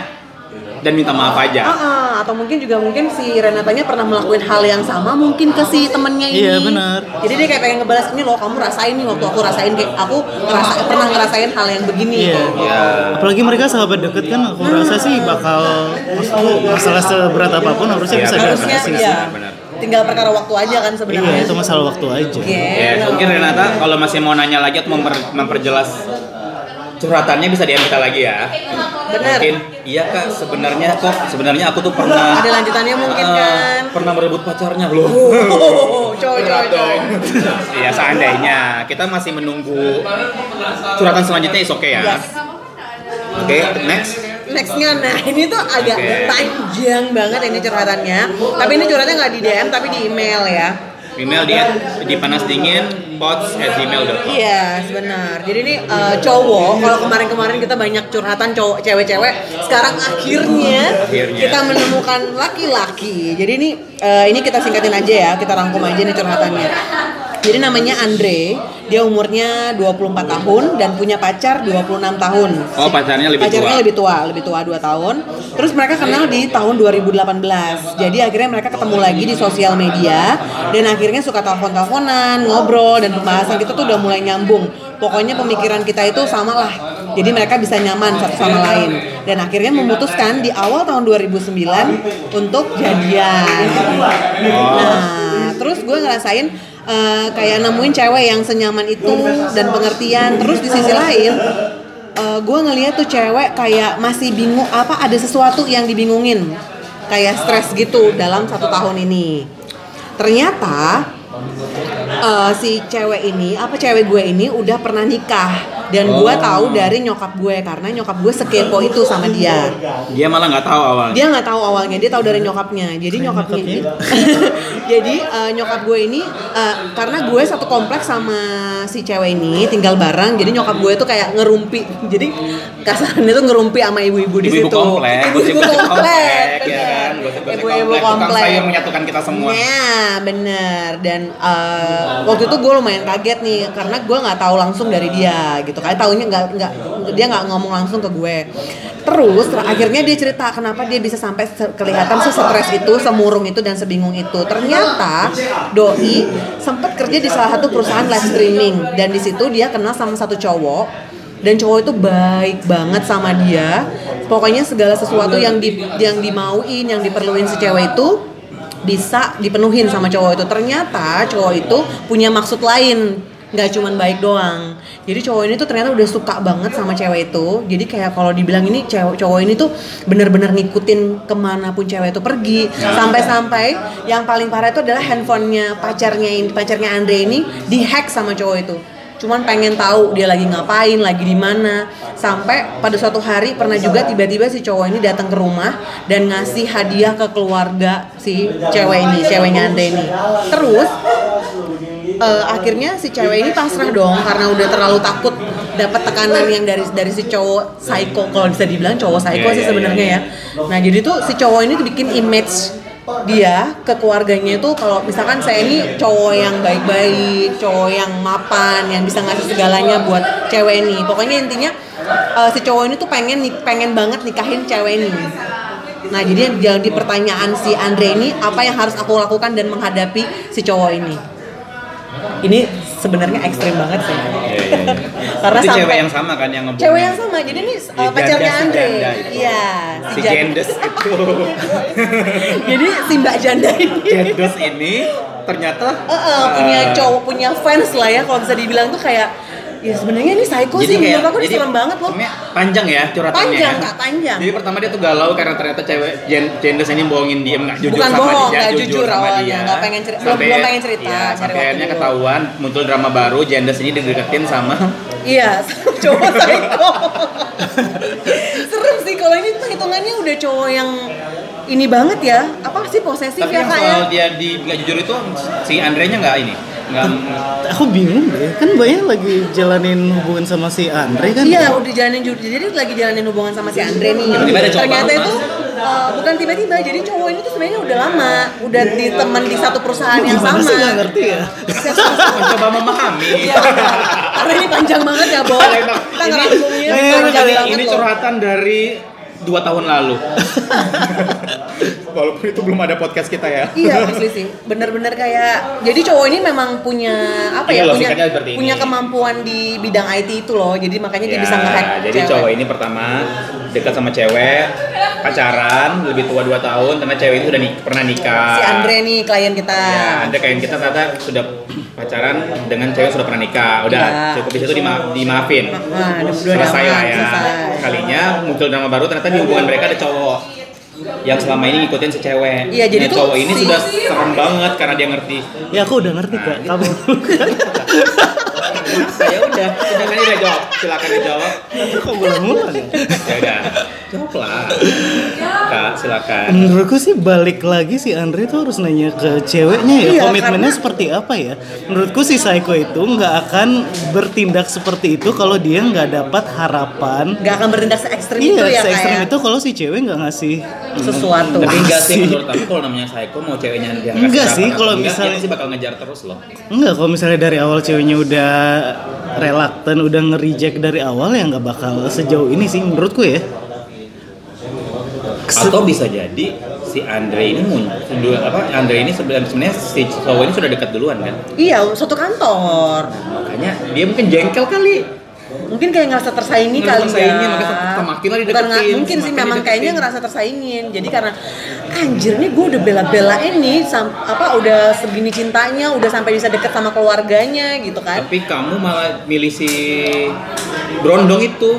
Speaker 1: dan minta maaf aja
Speaker 2: Ah, ah, atau mungkin juga mungkin si Renatanya pernah melakukan hal yang sama mungkin ke si temennya ini.
Speaker 3: Iya, benar.
Speaker 2: Jadi dia kayak pengen ngebalas ini loh kamu rasain nih waktu aku rasain kayak aku ngerasa pernah ngerasain hal yang begini.
Speaker 3: Iya.
Speaker 1: Iya.
Speaker 3: Apalagi mereka sahabat deket kan aku rasa sih bakal maksudku masalah seberat apa pun harusnya
Speaker 1: Iya,
Speaker 3: bisa diatasi.
Speaker 2: iya.
Speaker 1: benar.
Speaker 2: tinggal perkara waktu aja kan sebenarnya
Speaker 3: Iya, itu masalah waktu aja.
Speaker 2: Iya.
Speaker 1: Ya, mungkin Renata kalau masih mau nanya lagi atau memper- memperjelas curhatannya bisa DM kita lagi ya.
Speaker 2: Bener.
Speaker 1: Mungkin iya kak sebenarnya kok sebenarnya aku tuh pernah
Speaker 2: ada lanjutannya mungkin kan
Speaker 1: pernah merebut pacarnya loh.
Speaker 2: oh coy coy
Speaker 1: Berat
Speaker 2: coy
Speaker 1: dong. Iya seandainya kita masih menunggu curhatan selanjutnya is oke ya.
Speaker 2: Yes.
Speaker 1: Oke, next.
Speaker 2: Nextnya, nah ini tuh agak
Speaker 1: Oke.
Speaker 2: panjang banget ini curhatannya Tapi ini curhatnya nggak di DM tapi di email ya
Speaker 1: Email di di panas dingin pods@gmail.com.
Speaker 2: Iya, benar. Jadi ini eh, cowok, kalau kemarin-kemarin kita banyak curhatan cowok cewek-cewek, sekarang akhirnya,
Speaker 1: Akhirnya.
Speaker 2: kita menemukan laki-laki. Jadi ini eh, ini kita singkatin aja ya, kita rangkum aja nih curhatannya. Jadi namanya Andre, dia umurnya 24 tahun dan punya pacar 26 tahun.
Speaker 1: Oh, pacarnya lebih
Speaker 2: Pacarnya
Speaker 1: tua.
Speaker 2: lebih tua, lebih tua 2 tahun. Terus mereka kenal di tahun 2018. Jadi akhirnya mereka ketemu lagi di sosial media dan akhirnya suka telepon-teleponan, ngobrol dan pembahasan kita tuh udah mulai nyambung. Pokoknya pemikiran kita itu sama lah. Jadi mereka bisa nyaman satu sama lain. Dan akhirnya memutuskan di awal tahun 2009 untuk jadian. Nah, terus gue ngerasain eh, kayak nemuin cewek yang senyaman itu dan pengertian. Terus di sisi lain gue ngeliat tuh cewek kayak masih bingung apa ada sesuatu yang dibingungin kayak stres gitu dalam satu tahun ini ternyata eh, si cewek ini apa cewek gue ini udah pernah nikah. Dan gue
Speaker 1: Oh.
Speaker 2: tahu dari nyokap gue karena nyokap gue sekepo itu sama dia.
Speaker 1: Dia malah nggak tahu awalnya.
Speaker 2: dia nggak tahu awalnya dia tahu dari nyokapnya. Jadi nyokapnya ini jadi eh, nyokap gue ini eh, karena gue satu kompleks sama si cewek ini tinggal bareng jadi nyokap gue tuh kayak ngerumpi. Jadi kasarnya tuh ngerumpi sama ibu-ibu di
Speaker 1: Ibu-ibu
Speaker 2: situ.
Speaker 1: komplek,
Speaker 2: ibu-ibu komplek
Speaker 1: ya kan, gosip-gosip
Speaker 2: ibu-ibu
Speaker 1: komplek, tukang
Speaker 2: komplek
Speaker 1: sayur menyatukan kita semua.
Speaker 2: Nah, bener. Dan eh, waktu itu gue lumayan kaget nih karena gue nggak tahu langsung dari dia gitu. Kayak taunya nggak nggak dia nggak ngomong langsung ke gue. Terus ter- akhirnya dia cerita kenapa dia bisa sampai kelihatan sesetres itu, semurung itu dan sebingung itu. Ternyata doi sempat kerja di salah satu perusahaan live streaming dan di situ dia kenal sama satu cowok dan cowok itu baik banget sama dia. Pokoknya segala sesuatu yang di yang dimauin yang diperluin si cewek itu bisa dipenuhin sama cowok itu. Ternyata cowok itu punya maksud lain nggak cuman baik doang. Jadi cowok ini tuh ternyata udah suka banget sama cewek itu. Jadi kayak kalau dibilang ini cewek cowok ini tuh bener-bener ngikutin ke mana pun cewek itu pergi. Sampai-sampai yang paling parah itu adalah handphonenya pacarnya ini pacarnya Andre ini dihack sama cowok itu cuman pengen tahu dia lagi ngapain, lagi di mana. Sampai pada suatu hari pernah juga tiba-tiba si cowok ini datang ke rumah dan ngasih hadiah ke keluarga si cewek ini, ceweknya Ande ini. Terus eh, akhirnya si cewek ini pasrah dong karena udah terlalu takut dapat tekanan yang dari dari si cowok psycho kalau bisa dibilang cowok psycho
Speaker 1: Iya,
Speaker 2: sih
Speaker 1: iya,
Speaker 2: sebenarnya ya. Nah jadi tuh si cowok ini tuh bikin image dia ke keluarganya itu kalau misalkan saya ini cowok yang baik-baik, cowok yang mapan, yang bisa ngasih segalanya buat cewek ini. Pokoknya intinya eh, si cowok ini tuh pengen pengen banget nikahin cewek ini. Nah jadi yang jadi pertanyaan si Andre ini apa yang harus aku lakukan dan menghadapi si cowok ini. Ini sebenarnya ekstrim banget sih.
Speaker 1: Iya, iya, iya.
Speaker 2: Karena
Speaker 1: Itu cewek yang sama kan yang ngebunuh.
Speaker 2: Cewek yang sama, jadi ini uh,
Speaker 1: Si
Speaker 2: pacarnya
Speaker 1: si
Speaker 2: Andre. Iya,
Speaker 1: Si. Gendes itu.
Speaker 2: Jadi si Mbak Janda ini
Speaker 1: Gendes ini ternyata
Speaker 2: Eh, eh, punya
Speaker 1: eh,
Speaker 2: cowok punya fans lah ya kalau bisa dibilang tuh kayak ya sebenarnya ini psycho sih menurut aku ini serem banget loh
Speaker 1: panjang ya curhatannya.
Speaker 2: Panjang,
Speaker 1: ya.
Speaker 2: Kak, panjang.
Speaker 1: Jadi pertama dia tuh galau karena ternyata cewek Jen- Gendes ini bohongin dia nggak jujur
Speaker 2: Bukan
Speaker 1: sama
Speaker 2: bohong,
Speaker 1: dia,
Speaker 2: nggak
Speaker 1: jujur,
Speaker 2: jujur
Speaker 1: sama
Speaker 2: awalnya,
Speaker 1: dia.
Speaker 2: nggak pengen ceri- belum- belum pengen cerita,
Speaker 1: Iya,
Speaker 2: cari
Speaker 1: sampai akhirnya ketahuan muncul drama baru Gendes ini dideketin sama
Speaker 2: iya cowok psycho serem sih kalau ini tuh hitungannya udah cowok yang ini banget ya apa sih posesif
Speaker 1: tapi
Speaker 2: ya kak ya
Speaker 1: dia di nggak jujur itu si Andre-nya nggak ini nggak
Speaker 3: Aku bingung deh, kan banyak lagi jalanin hubungan sama si Andre kan?
Speaker 2: Iya, udah jalanin jadi lagi jalanin hubungan sama si Andre nih.
Speaker 1: Tiba-tiba ada cowok
Speaker 2: Ternyata itu uh, bukan tiba-tiba, jadi cowok ini tuh sebenarnya udah lama, udah di teman di satu perusahaan yang
Speaker 3: Gimana
Speaker 2: sama.
Speaker 3: sih nggak ngerti ya?
Speaker 1: mencoba memahami
Speaker 2: Iya, karena ini panjang banget ya, Bo. Kita
Speaker 1: ini,
Speaker 3: ini-
Speaker 1: ini, curhatan dari dua tahun lalu. Walaupun itu belum ada podcast kita ya.
Speaker 2: Iya, asli sih. Bener-bener kayak jadi cowok ini memang punya apa
Speaker 1: Iya,
Speaker 2: ya? Punya
Speaker 1: seperti ini.
Speaker 2: punya kemampuan di bidang IT itu loh. Jadi makanya dia
Speaker 1: Ya,
Speaker 2: bisa nge-hack
Speaker 1: jadi
Speaker 2: cewek.
Speaker 1: cowok ini pertama dekat sama cewek, pacaran lebih tua 2 tahun karena cewek itu udah nik- pernah nikah.
Speaker 2: Si Andre nih klien kita.
Speaker 1: Ya, ada kayak kita ternyata sudah pacaran dengan cewek sudah pernah nikah. Udah
Speaker 2: Ya.
Speaker 1: cukup di situ dima- dimaafin.
Speaker 2: Nah,
Speaker 1: selesai lah ya.
Speaker 2: selesai.
Speaker 1: Kalinya muncul drama baru ternyata di hubungan mereka ada cowok yang selama ini ngikutin si cewek.
Speaker 2: Iya, jadi
Speaker 1: Nah,
Speaker 2: tuh
Speaker 1: cowok ini
Speaker 2: si-
Speaker 1: sudah serem banget karena dia ngerti.
Speaker 3: Ya aku udah ngerti kak. Kamu
Speaker 1: ya udah, udah kan udah jawab. Silakan dijawab.
Speaker 3: kok ngulang-ngulang ya?
Speaker 1: Ya udah, jawab lah. Kak, silakan.
Speaker 3: Menurutku sih balik lagi si Andre tuh harus nanya ke ceweknya ya
Speaker 2: Iya,
Speaker 3: komitmennya
Speaker 2: karena-
Speaker 3: seperti apa ya. Menurutku si Psycho itu nggak akan bertindak seperti itu kalau dia nggak dapat harapan.
Speaker 2: Gak akan bertindak se ekstrim
Speaker 3: Iya,
Speaker 2: itu ya
Speaker 3: se ekstrem
Speaker 2: kayak
Speaker 3: itu kalau si cewek nggak ngasih
Speaker 2: sesuatu.
Speaker 1: Tapi enggak sih menurut aku kalau namanya psycho mau ceweknya dia
Speaker 3: Enggak sih, kalau misalnya-
Speaker 1: sih bakal ngejar terus loh.
Speaker 3: Enggak, kalau misalnya dari awal ceweknya udah relaktan, udah nge-reject dari awal ya nggak bakal sejauh ini sih menurutku ya.
Speaker 1: Atau bisa jadi si Andre ini muncul apa Andre ini sebenarnya si cowok ini sudah dekat duluan kan.
Speaker 2: Iya, suatu kantor.
Speaker 1: Makanya dia mungkin jengkel kali.
Speaker 2: Mungkin kayak ngerasa tersaingi
Speaker 1: Ngerasa
Speaker 2: kali
Speaker 1: tersaingi,
Speaker 2: ya.
Speaker 1: makanya semakin lah
Speaker 2: Bukan
Speaker 1: dideketin,
Speaker 2: nggak- mungkin sih memang
Speaker 1: dideketin.
Speaker 2: kayaknya ngerasa tersaingin. Jadi karena anjir nih gue udah bela-belain nih sam- apa udah segini cintanya, udah sampai bisa deket sama keluarganya gitu kan.
Speaker 1: Tapi kamu malah milih si Brondong itu.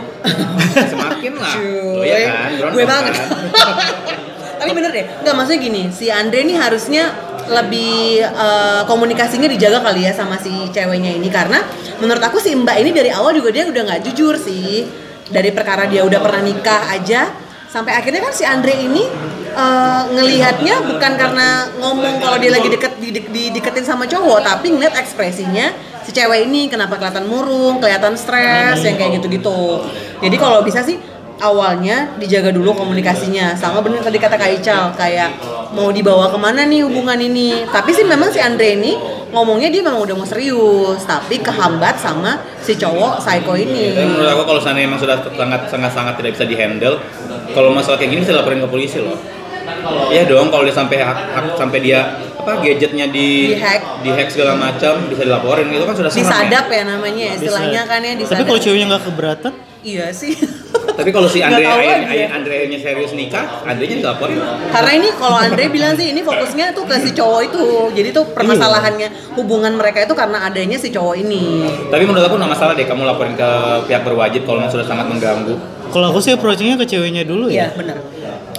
Speaker 1: Semakin lah.
Speaker 2: Cuy,
Speaker 1: ya kan, Brondong
Speaker 2: gue banget.
Speaker 1: kan.
Speaker 2: Tapi bener deh, nggak maksudnya gini, si Andre nih harusnya lebih eh, komunikasinya dijaga kali ya sama si ceweknya ini. Karena menurut aku si Mbak ini dari awal juga dia udah nggak jujur sih. Dari perkara dia udah pernah nikah aja. Sampai akhirnya kan si Andre ini eh, ngelihatnya bukan karena ngomong kalau dia lagi deket di, di- diketin sama cowok tapi ngeliat ekspresinya si cewek ini kenapa kelihatan murung kelihatan stres yang kayak gitu-gitu. Jadi kalau bisa sih awalnya dijaga dulu komunikasinya. Sama bener tadi kata Kak Ical kayak mau dibawa ke mana nih hubungan ini. Tapi sih memang si Andre ini ngomongnya dia memang udah mau serius tapi kehambat sama si cowok psycho ini.
Speaker 1: Tapi menurut aku kalau sana emang sudah sangat sangat sangat tidak bisa dihandle, kalau masalah kayak gini bisa laporin ke polisi loh. Iya dong, kalau dia sampai hak, hak- sampai dia apa gadgetnya di
Speaker 2: Di-hack.
Speaker 1: di-hack segala macam bisa dilaporin. Itu kan sudah serem ya.
Speaker 2: disadap ya namanya ya, istilahnya kan ya
Speaker 3: Tapi
Speaker 2: disadap.
Speaker 3: kalau ceweknya nggak keberatan,
Speaker 2: iya sih
Speaker 1: Tapi kalau si Andre
Speaker 2: ya.
Speaker 1: Andre akhirnya serius nikah, Andre-nya dilaporin.
Speaker 2: karena ini kalau Andre bilang sih ini fokusnya tuh ke si cowok itu jadi tuh permasalahannya hubungan mereka itu karena adanya si cowok ini
Speaker 1: Tapi menurut aku nggak masalah deh kamu laporin ke pihak berwajib kalau memang sudah sangat mengganggu.
Speaker 3: kalau aku sih approachingnya ke ceweknya dulu
Speaker 2: iya
Speaker 3: ya.
Speaker 2: benar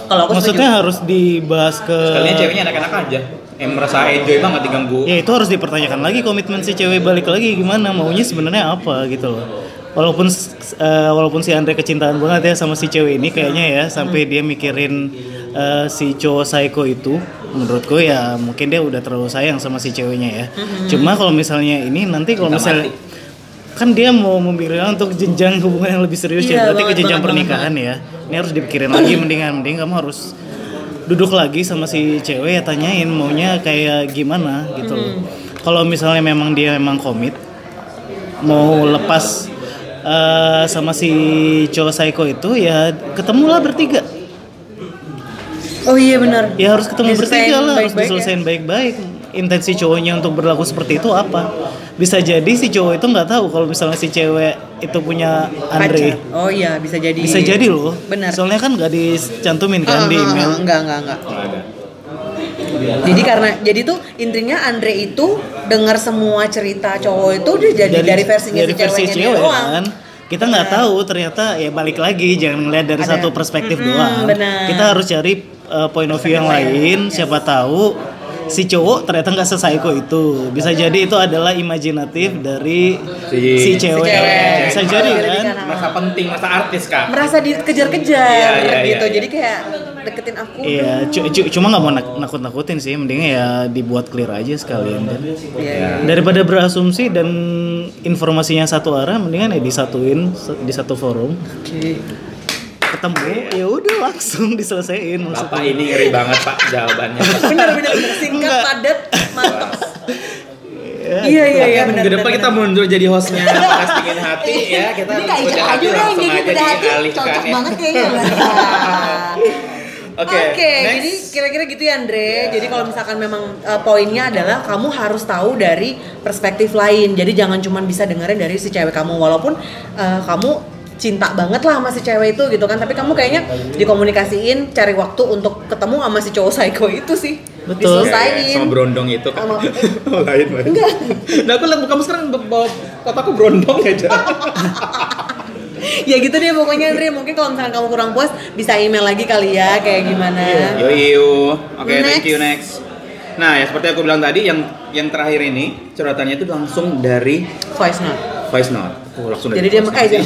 Speaker 2: kalau aku
Speaker 3: Maksudnya
Speaker 2: setuju.
Speaker 3: harus dibahas ke.
Speaker 1: Sekalinya ceweknya anak-anak aja, yang merasa enjoy banget diganggu.
Speaker 3: Ya itu harus dipertanyakan lagi komitmen si cewek balik lagi gimana maunya sebenarnya apa gitu loh. Walaupun eh, walaupun si Andre kecintaan banget ya sama si cewek ini kayaknya ya sampai dia mikirin eh, si cowok psycho itu menurutku ya mungkin dia udah terlalu sayang sama si ceweknya ya. Cuma kalau misalnya ini nanti kalau misalnya kan dia mau memikirkan untuk jenjang hubungan yang lebih serius
Speaker 2: Iya,
Speaker 3: ya berarti ke jenjang
Speaker 2: banget,
Speaker 3: pernikahan ya. Ini harus dipikirin lagi mendingan mending kamu harus duduk lagi sama si cewek ya tanyain maunya kayak gimana gitu loh. Kalau misalnya memang dia memang komit mau lepas eh, sama si cowok psycho itu ya ketemulah bertiga.
Speaker 2: oh iya benar
Speaker 3: Ya harus ketemu
Speaker 2: Diselesain
Speaker 3: bertiga lah, harus
Speaker 2: ya.
Speaker 3: diselesain baik-baik. Intensi cowoknya untuk berlaku seperti itu apa? Bisa jadi si cowok itu nggak tahu kalau misalnya si cewek itu punya Andre.
Speaker 2: Pacar. oh iya bisa jadi
Speaker 3: Bisa jadi loh.
Speaker 2: benar
Speaker 3: Soalnya kan nggak dicantumin kan di
Speaker 2: Ah, ah, ah,
Speaker 3: email.
Speaker 2: enggak enggak enggak. Jadi karena jadi tuh intinya Andre itu dengar semua cerita cowok itu dia jadi dari, versinya
Speaker 3: dari
Speaker 2: si
Speaker 3: versi
Speaker 2: ceweknya
Speaker 3: cewek
Speaker 2: doang.
Speaker 3: kan kita nggak tahu ternyata ya balik lagi jangan ngeliat dari
Speaker 2: Ada.
Speaker 3: satu perspektif
Speaker 2: Mm-mm,
Speaker 3: doang
Speaker 2: benar.
Speaker 3: kita harus cari uh, point of view yang lain siapa tahu si cowok ternyata nggak sesayko itu bisa jadi itu adalah imajinatif dari
Speaker 1: Si-
Speaker 3: si, cewek.
Speaker 2: Si cewek.
Speaker 3: bisa jadi kan.
Speaker 1: Merasa penting, merasa artis kak.
Speaker 2: Merasa dikejar-kejar
Speaker 1: Iya, iya,
Speaker 2: gitu.
Speaker 1: iya,
Speaker 2: Jadi kayak deketin aku.
Speaker 3: Iya, cu- cu- cuma nggak mau nak- nakut-nakutin sih, mending ya dibuat clear aja sekalian kan.
Speaker 2: Iya.
Speaker 3: Daripada berasumsi dan informasinya satu arah, mendingan ya disatuin di satu forum,
Speaker 2: Oke.
Speaker 3: ketemu, ya udah langsung diselesaikan
Speaker 1: Bapak
Speaker 3: maksudnya.
Speaker 1: ini ngeri banget pak jawabannya.
Speaker 2: Benar benar singkat
Speaker 3: Enggak.
Speaker 2: padat mantap. Iya iya iya
Speaker 1: Oke,
Speaker 2: benar.
Speaker 1: Ke depan kita mundur jadi hostnya Panas Dingin Hati ya Kita
Speaker 2: Ini kayak
Speaker 1: udah
Speaker 2: aja yang jadi hati cocok
Speaker 1: ya.
Speaker 2: banget kayaknya.
Speaker 1: Oke,
Speaker 2: Oke,
Speaker 1: next.
Speaker 2: jadi kira-kira gitu ya Andre. Jadi kalau misalkan memang uh, poinnya adalah kamu harus tahu dari perspektif lain. Jadi jangan cuma bisa dengerin dari si cewek kamu walaupun uh, kamu cinta banget lah sama si cewek itu gitu kan. Tapi kamu kayaknya dikomunikasiin cari waktu untuk ketemu sama si cowok psycho itu sih.
Speaker 3: Betul.
Speaker 1: Ya, ya,
Speaker 2: Diselesain.
Speaker 1: sama berondong itu kan.
Speaker 2: Sama-
Speaker 1: lain lain. Nah aku lihat kamu sekarang bawa kotaku berondong aja.
Speaker 2: ya gitu deh pokoknya Andre. Mungkin kalau misalkan kamu kurang puas bisa email lagi kali ya kayak gimana.
Speaker 1: Yo yo. Oke, thank
Speaker 2: Next.
Speaker 1: you next. Nah, ya seperti aku bilang tadi yang yang terakhir ini curhatannya itu langsung dari
Speaker 2: Voice note.
Speaker 1: voice note. Oh, langsung dari
Speaker 2: Jadi dia
Speaker 1: note.
Speaker 2: jadi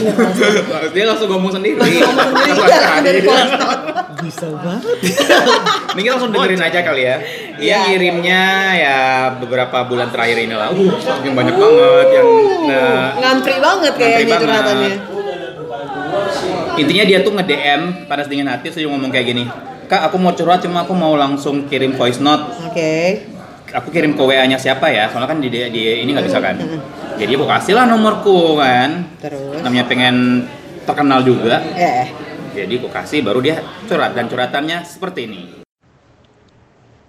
Speaker 1: dia langsung ngomong sendiri.
Speaker 2: ngomong sendiri
Speaker 1: tadi?
Speaker 2: dari voice note.
Speaker 3: Bisa banget.
Speaker 1: Mungkin langsung dengerin aja kali ya. Dia
Speaker 2: Iya.
Speaker 1: ngirimnya ya beberapa bulan terakhir ini lah. Uh, saking banyak banget yang nah,
Speaker 2: Ngantri banget kayaknya curhatannya.
Speaker 1: Intinya dia tuh nge-DM panas dingin hati terus dia ngomong kayak gini. Kak, aku mau curhat cuma aku mau langsung kirim voice note.
Speaker 2: Oke.
Speaker 1: Aku kirim ke WA-nya siapa ya? Soalnya kan di, di ini nggak bisa kan. Jadi aku kasih lah nomorku kan.
Speaker 2: Terus.
Speaker 1: Namanya pengen terkenal juga.
Speaker 2: Eh.
Speaker 1: Jadi aku kasih baru dia curhat dan curhatannya seperti ini.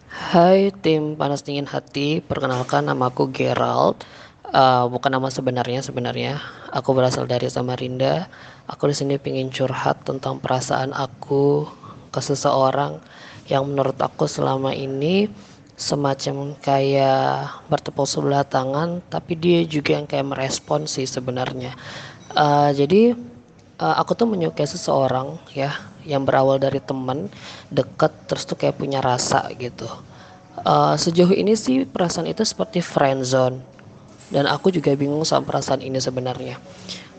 Speaker 4: Hai tim Panas Dingin Hati, perkenalkan nama aku Gerald. Eh, bukan nama sebenarnya sebenarnya. Aku berasal dari Samarinda. Aku di sini pingin curhat tentang perasaan aku ke seseorang yang menurut aku selama ini semacam kayak bertepuk sebelah tangan, tapi dia juga yang kayak merespon sih sebenarnya. Eh, jadi eh, aku tuh menyukai seseorang ya yang berawal dari teman deket terus tuh kayak punya rasa gitu. Eh, sejauh ini sih perasaan itu seperti friendzone dan aku juga bingung sama perasaan ini sebenarnya.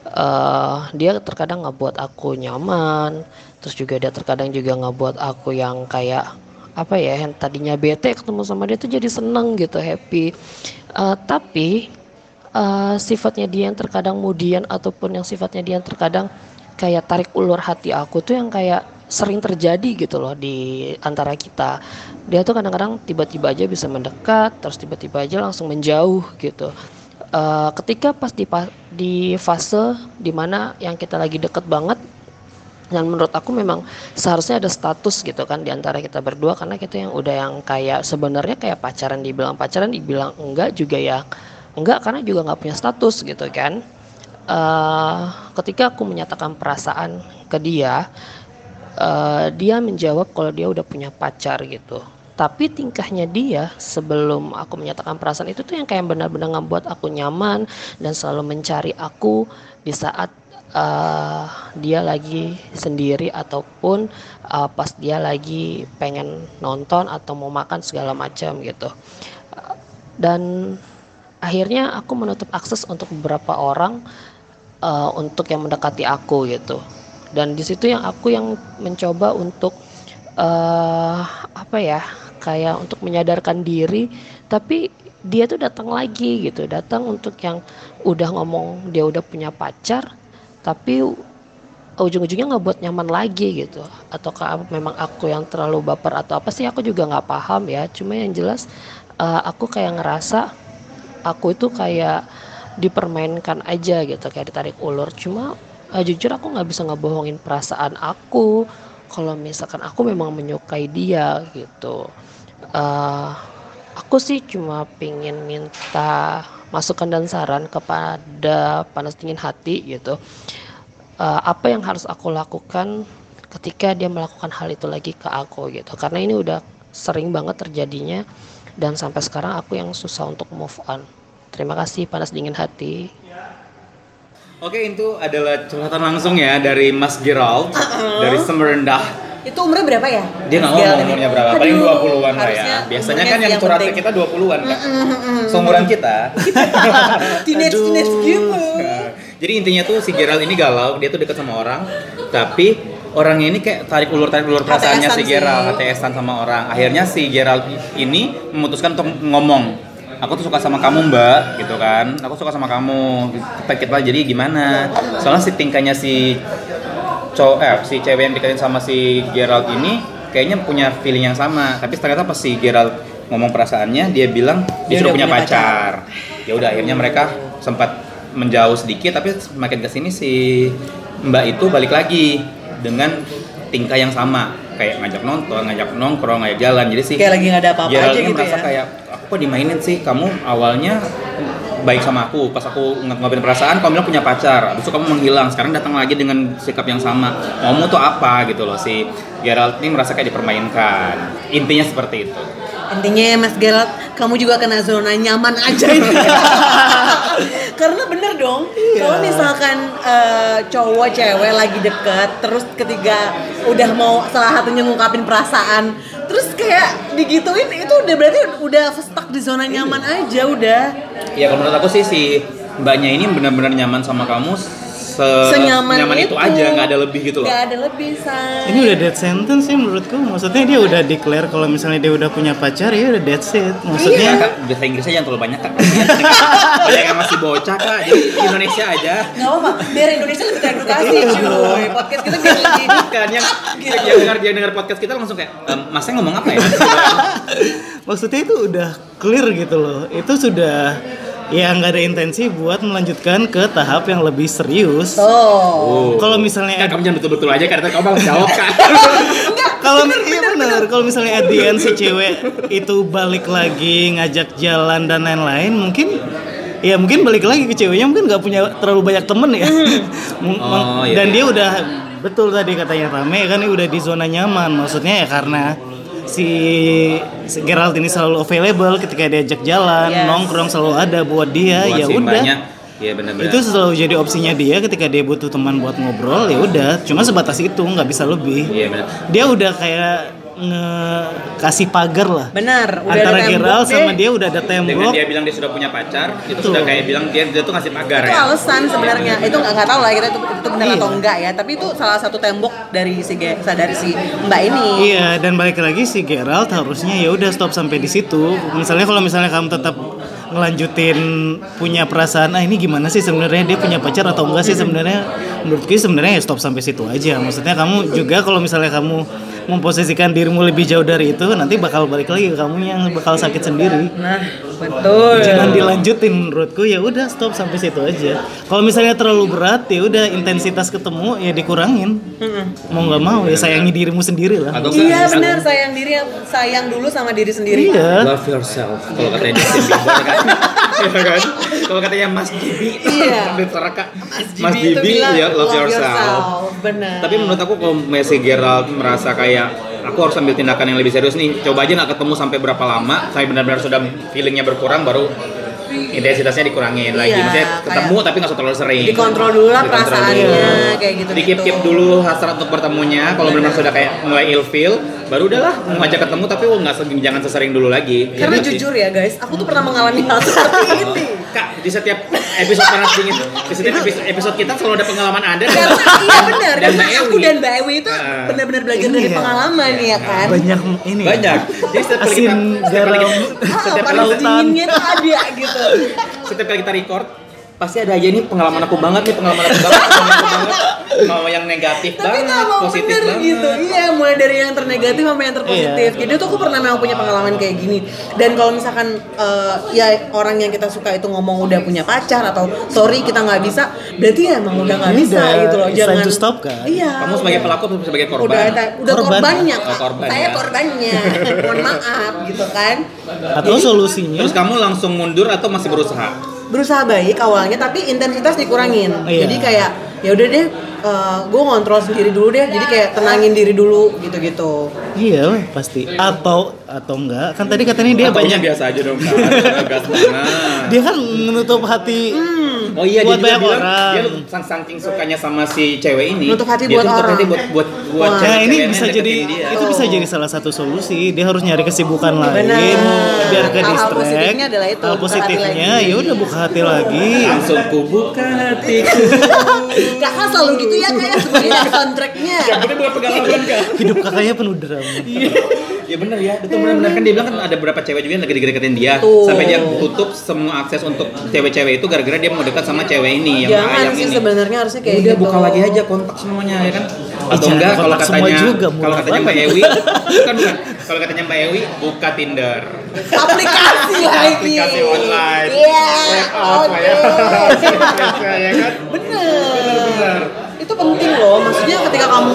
Speaker 4: Eh, dia terkadang nggak buat aku nyaman, terus juga dia terkadang juga nggak buat aku yang kayak apa ya yang tadinya bete ketemu sama dia tuh jadi seneng gitu happy. Eh, tapi eh, sifatnya dia yang terkadang mudian ataupun yang sifatnya dia yang terkadang kayak tarik ulur hati aku tuh yang kayak sering terjadi gitu loh di antara kita. Dia tuh kadang-kadang tiba-tiba aja bisa mendekat, terus tiba-tiba aja langsung menjauh gitu. Eh, ketika pas di di fase di mana yang kita lagi deket banget dan menurut aku memang seharusnya ada status gitu kan di antara kita berdua karena kita yang udah yang kayak sebenarnya kayak pacaran dibilang pacaran dibilang enggak juga ya enggak karena juga nggak punya status gitu kan. Eh, ketika aku menyatakan perasaan ke dia eh, dia menjawab kalau dia udah punya pacar gitu tapi tingkahnya dia sebelum aku menyatakan perasaan itu tuh yang kayak benar-benar ngebuat aku nyaman dan selalu mencari aku di saat eh, dia lagi sendiri ataupun eh, pas dia lagi pengen nonton atau mau makan segala macam gitu. Dan akhirnya aku menutup akses untuk beberapa orang eh, untuk yang mendekati aku gitu. Dan di situ yang aku yang mencoba untuk eh apa ya kayak untuk menyadarkan diri tapi dia tuh datang lagi gitu datang untuk yang udah ngomong dia udah punya pacar tapi ujung-ujungnya nggak buat nyaman lagi gitu. Ataukah memang aku yang terlalu baper atau apa sih aku juga nggak paham ya. Cuma yang jelas eh, aku kayak ngerasa aku itu kayak dipermainkan aja gitu kayak ditarik ulur. Cuma eh, jujur aku nggak bisa ngebohongin perasaan aku. Kalau misalkan aku memang menyukai dia gitu Eh, aku sih cuma pingin minta masukan dan saran kepada panas dingin hati gitu. Eh, apa yang harus aku lakukan ketika dia melakukan hal itu lagi ke aku gitu. Karena ini udah sering banget terjadinya dan sampai sekarang aku yang susah untuk move on. Terima kasih panas dingin hati.
Speaker 1: Oke, itu adalah curhatan langsung ya dari Mas Gerald dari Semerendah.
Speaker 2: Itu umurnya berapa ya?
Speaker 1: Dia nggak ngomong umurnya berapa, paling
Speaker 2: Aduh,
Speaker 1: 20-an lah ya. Biasanya kan yang curhat ke
Speaker 2: penting.
Speaker 1: kita 20-an kan. Seumuran kita.
Speaker 2: Teenage teenage gitu.
Speaker 1: Nah, Jadi intinya tuh si Gerald ini galau, dia tuh deket sama orang, tapi orangnya ini kayak tarik ulur tarik ulur perasaannya si Gerald. HTS-an sama orang. Akhirnya si Gerald ini memutuskan untuk ngomong, aku tuh suka sama kamu mbak, gitu kan. Aku suka sama kamu. Kita kita jadi gimana? Soalnya si tingkahnya si cowok eh si cewek yang deketin sama si Gerald ini kayaknya punya feeling yang sama tapi ternyata pas si Gerald ngomong perasaannya dia bilang dia,
Speaker 2: Dia
Speaker 1: sudah
Speaker 2: udah
Speaker 1: punya
Speaker 2: punya
Speaker 1: pacar. Ya udah akhirnya mereka sempat menjauh sedikit tapi semakin ke sini si Mbak itu balik lagi dengan tingkah yang sama kayak ngajak nonton, ngajak nongkrong, ngajak jalan. Jadi sih
Speaker 2: Kayak lagi nggak ada apa-apa aja gitu
Speaker 1: merasa
Speaker 2: ya.
Speaker 1: kayak aku kok dimainin sih kamu awalnya baik sama aku. Pas aku ngungkapin perasaan kamu bilang punya pacar. Abis itu kamu menghilang. Sekarang datang lagi dengan sikap yang sama. Kamu tuh apa gitu loh si Gerald ini merasa kayak dipermainkan. Intinya seperti itu
Speaker 2: Intinya ya Mas Gerald, kamu juga kena zona nyaman aja ini. Karena bener dong,
Speaker 3: Iya.
Speaker 2: kalau misalkan eh, cowok cewek lagi deket, terus ketika udah mau salah satunya ngungkapin perasaan, terus kayak digituin itu udah berarti udah stuck di zona nyaman aja udah.
Speaker 1: ya kalau menurut aku sih si mbaknya ini benar-benar nyaman sama kamu se
Speaker 2: Senyaman
Speaker 1: nyaman itu.
Speaker 2: itu.
Speaker 1: aja nggak ada lebih gitu loh
Speaker 2: Gak ada lebih say.
Speaker 3: Ini udah dead sentence sih menurutku. Maksudnya dia udah declare kalau misalnya dia udah punya pacar ya udah dead set.
Speaker 1: Ya,
Speaker 3: Maksudnya
Speaker 1: kak, bahasa Inggrisnya jangan terlalu banyak kak Banyak yang masih bocah kak, jadi Indonesia aja
Speaker 2: Gak apa-apa, biar Indonesia lebih teredukasi cuy. Podcast kita biar lebih
Speaker 1: Kan yang,
Speaker 2: Gitu.
Speaker 1: yang dengar dia dengar podcast kita langsung kayak, ehm, masnya ngomong apa ya?
Speaker 3: maksudnya itu udah clear gitu loh. Itu sudah ya nggak ada intensi buat melanjutkan ke tahap yang lebih serius.
Speaker 2: Oh.
Speaker 1: Oh.
Speaker 3: Kalau misalnya
Speaker 1: Kamu jangan betul-betul aja karena kamu malah jawab kan
Speaker 3: kalau iya benar kalau misalnya at the end si cewek itu balik lagi ngajak jalan dan lain-lain mungkin ya mungkin balik lagi ke ceweknya mungkin nggak punya terlalu banyak temen ya Mung-
Speaker 1: Oh, iya,
Speaker 3: dan
Speaker 1: iya.
Speaker 3: dia udah betul tadi katanya rame kan ini udah di zona nyaman maksudnya ya karena si, si Gerald ini selalu available ketika diajak jalan
Speaker 2: Yes.
Speaker 3: nongkrong selalu ada buat dia
Speaker 1: Buat
Speaker 3: ya
Speaker 1: si
Speaker 3: udah.
Speaker 1: mbaknya, Iya benar-benar.
Speaker 3: Itu selalu jadi opsinya dia ketika dia butuh teman buat ngobrol ya udah. Cuma sebatas itu nggak bisa lebih.
Speaker 1: Iya benar.
Speaker 3: Dia udah kayak nge kasih pagar lah
Speaker 2: Benar, udah
Speaker 3: antara
Speaker 2: ada tembok
Speaker 3: Gerald sama
Speaker 2: deh.
Speaker 3: dia udah ada
Speaker 1: Dengan
Speaker 3: tembok
Speaker 1: dia bilang dia sudah punya pacar, itu
Speaker 3: Betul.
Speaker 1: sudah kayak bilang dia, dia tuh ngasih pagar
Speaker 2: itu
Speaker 1: ya
Speaker 2: alasan sebenarnya itu nggak nggak tahu lah kita itu, itu benar
Speaker 3: Iya.
Speaker 2: atau enggak ya tapi itu salah satu tembok dari si dari si mbak ini
Speaker 3: Iya, dan balik lagi si Gerald harusnya ya udah stop sampai di situ. Misalnya kalau misalnya kamu tetap ngelanjutin punya perasaan, ah ini gimana sih sebenarnya dia punya pacar atau enggak sih sebenarnya? Menurutku sebenarnya ya stop sampai situ aja. Maksudnya kamu juga kalau misalnya kamu memposisikan dirimu lebih jauh dari itu, nanti bakal balik lagi ke kamu yang bakal sakit sendiri.
Speaker 2: nah betul
Speaker 3: Jangan dilanjutin menurutku ya udah stop sampai situ aja. Kalau misalnya terlalu berat ya udah intensitas ketemu ya dikurangin. Mau nggak mau ya sayangi dirimu sendiri lah.
Speaker 1: Atau
Speaker 2: iya benar sayang diri sayang dulu sama diri sendiri
Speaker 3: Iya.
Speaker 1: Love yourself kalau katanya Justin Bieber kan Iya kan kalau katanya Mas Jibi
Speaker 2: Iya.
Speaker 1: Mas
Speaker 2: Jibi itu
Speaker 1: Jibi
Speaker 2: bilang,
Speaker 1: ya love, yourself.
Speaker 2: benar
Speaker 1: tapi menurut aku kalau Messi Gerald merasa kayak aku harus ambil tindakan yang lebih serius nih coba aja nggak ketemu sampai berapa lama sampai benar-benar sudah feelingnya berkurang baru intensitasnya dikurangin lagi
Speaker 2: Iya,
Speaker 1: maksudnya ketemu tapi nggak usah terlalu sering
Speaker 2: dikontrol dulu lah
Speaker 1: Dikontrol
Speaker 2: perasaannya
Speaker 1: dulu.
Speaker 2: kayak gitu
Speaker 1: di keep keep dulu hasrat untuk bertemunya kalau benar-benar sudah kayak mulai ilfeel baru udahlah mau ngajak ketemu tapi oh, nggak jangan sesering dulu lagi
Speaker 2: karena
Speaker 1: sih.
Speaker 2: jujur ya guys aku tuh pernah mengalami hal seperti ini
Speaker 1: kak di setiap episode panas dingin di setiap episode, episode kita selalu ada pengalaman anda dan-
Speaker 2: karena iya benar
Speaker 1: dan
Speaker 2: karena
Speaker 1: Mbak
Speaker 2: aku dan Mbak Ewi itu
Speaker 1: Ah.
Speaker 2: benar-benar belajar dari
Speaker 3: Iya.
Speaker 2: pengalaman ya kan
Speaker 3: banyak ini ya.
Speaker 1: banyak jadi setiap kali kita setiap kali kita,
Speaker 2: ah,
Speaker 1: setiap kali kita
Speaker 2: ada gitu
Speaker 1: setiap kali kita record pasti ada aja nih pengalaman aku banget nih pengalaman aku banget pengalaman aku banget. Mau yang negatif
Speaker 2: tapi
Speaker 1: banget
Speaker 2: kalau
Speaker 1: positif
Speaker 2: bener
Speaker 1: banget.
Speaker 2: gitu iya mulai dari yang ternegatif sampai yang terpositif.
Speaker 3: Iya.
Speaker 2: jadi tuh aku pernah memang punya pengalaman kayak gini. Dan kalau misalkan eh, ya orang yang kita suka itu ngomong udah punya pacar atau sorry kita nggak bisa berarti ya emang udah nggak
Speaker 3: Ini
Speaker 2: bisa
Speaker 3: udah
Speaker 2: gitu loh. jangan
Speaker 3: to stop, kan?
Speaker 2: iya.
Speaker 1: Kamu sebagai pelaku atau sebagai korban?
Speaker 2: Udah udah
Speaker 3: Korban.
Speaker 2: korbannya
Speaker 1: Oh,
Speaker 2: kak
Speaker 1: korban,
Speaker 2: saya
Speaker 1: ya.
Speaker 2: korbannya. Mohon maaf gitu kan.
Speaker 3: Atau solusinya?
Speaker 1: Terus kamu langsung mundur atau masih berusaha
Speaker 2: berusaha baik awalnya tapi intensitas dikurangin
Speaker 3: Iya.
Speaker 2: jadi kayak ya udah deh gue ngontrol sendiri dulu deh jadi kayak tenangin diri dulu gitu gitu
Speaker 3: iya lah, pasti atau atau enggak kan tadi katanya dia
Speaker 1: Ataunya
Speaker 3: banyak
Speaker 1: biasa aja dong gas
Speaker 3: dia kan menutup hati
Speaker 1: Oh iya
Speaker 3: Buat
Speaker 1: dia juga
Speaker 3: banyak
Speaker 1: bilang
Speaker 3: orang.
Speaker 1: dia sang- saking sukanya sama si cewek ini.
Speaker 2: Nutup hati
Speaker 1: dia
Speaker 2: buat orang.
Speaker 1: hati buat buat buat.
Speaker 3: Nah
Speaker 1: cewek-cewek
Speaker 3: ini bisa jadi
Speaker 1: dia.
Speaker 3: itu bisa jadi salah satu solusi. Dia harus nyari kesibukan lain
Speaker 2: Benar.
Speaker 3: biar ke
Speaker 2: Hal-hal
Speaker 3: distract.
Speaker 2: positifnya adalah itu,
Speaker 3: Hal positifnya ya udah buka hati lagi.
Speaker 1: langsung ku buka hatiku.
Speaker 2: kakak selalu gitu ya kayak sebagai soundtracknya
Speaker 1: ya bener bukan pengalaman kak.
Speaker 3: Hidup kakaknya penuh drama.
Speaker 1: Ya bener ya, itu benar-benar kan dia bilang kan ada beberapa cewek juga yang lagi deketin dia
Speaker 2: Betul.
Speaker 1: sampai dia tutup semua akses untuk cewek-cewek itu gara-gara dia mau dekat sama cewek ini yang
Speaker 2: jangan
Speaker 1: ayam
Speaker 2: sih sebenarnya harusnya kayak
Speaker 1: Udah
Speaker 2: gitu
Speaker 1: buka lagi aja kontak semuanya ya kan. Atau
Speaker 3: jangan
Speaker 1: enggak kalau katanya kalau katanya Mbak. Ewi bukan bukan. Kalau katanya Mbak Ewi buka Tinder.
Speaker 2: aplikasi lagi
Speaker 1: Aplikasi online.
Speaker 2: iya
Speaker 1: Web app
Speaker 2: oke
Speaker 1: ya. ya kan?
Speaker 2: bener itu penting loh maksudnya ketika kamu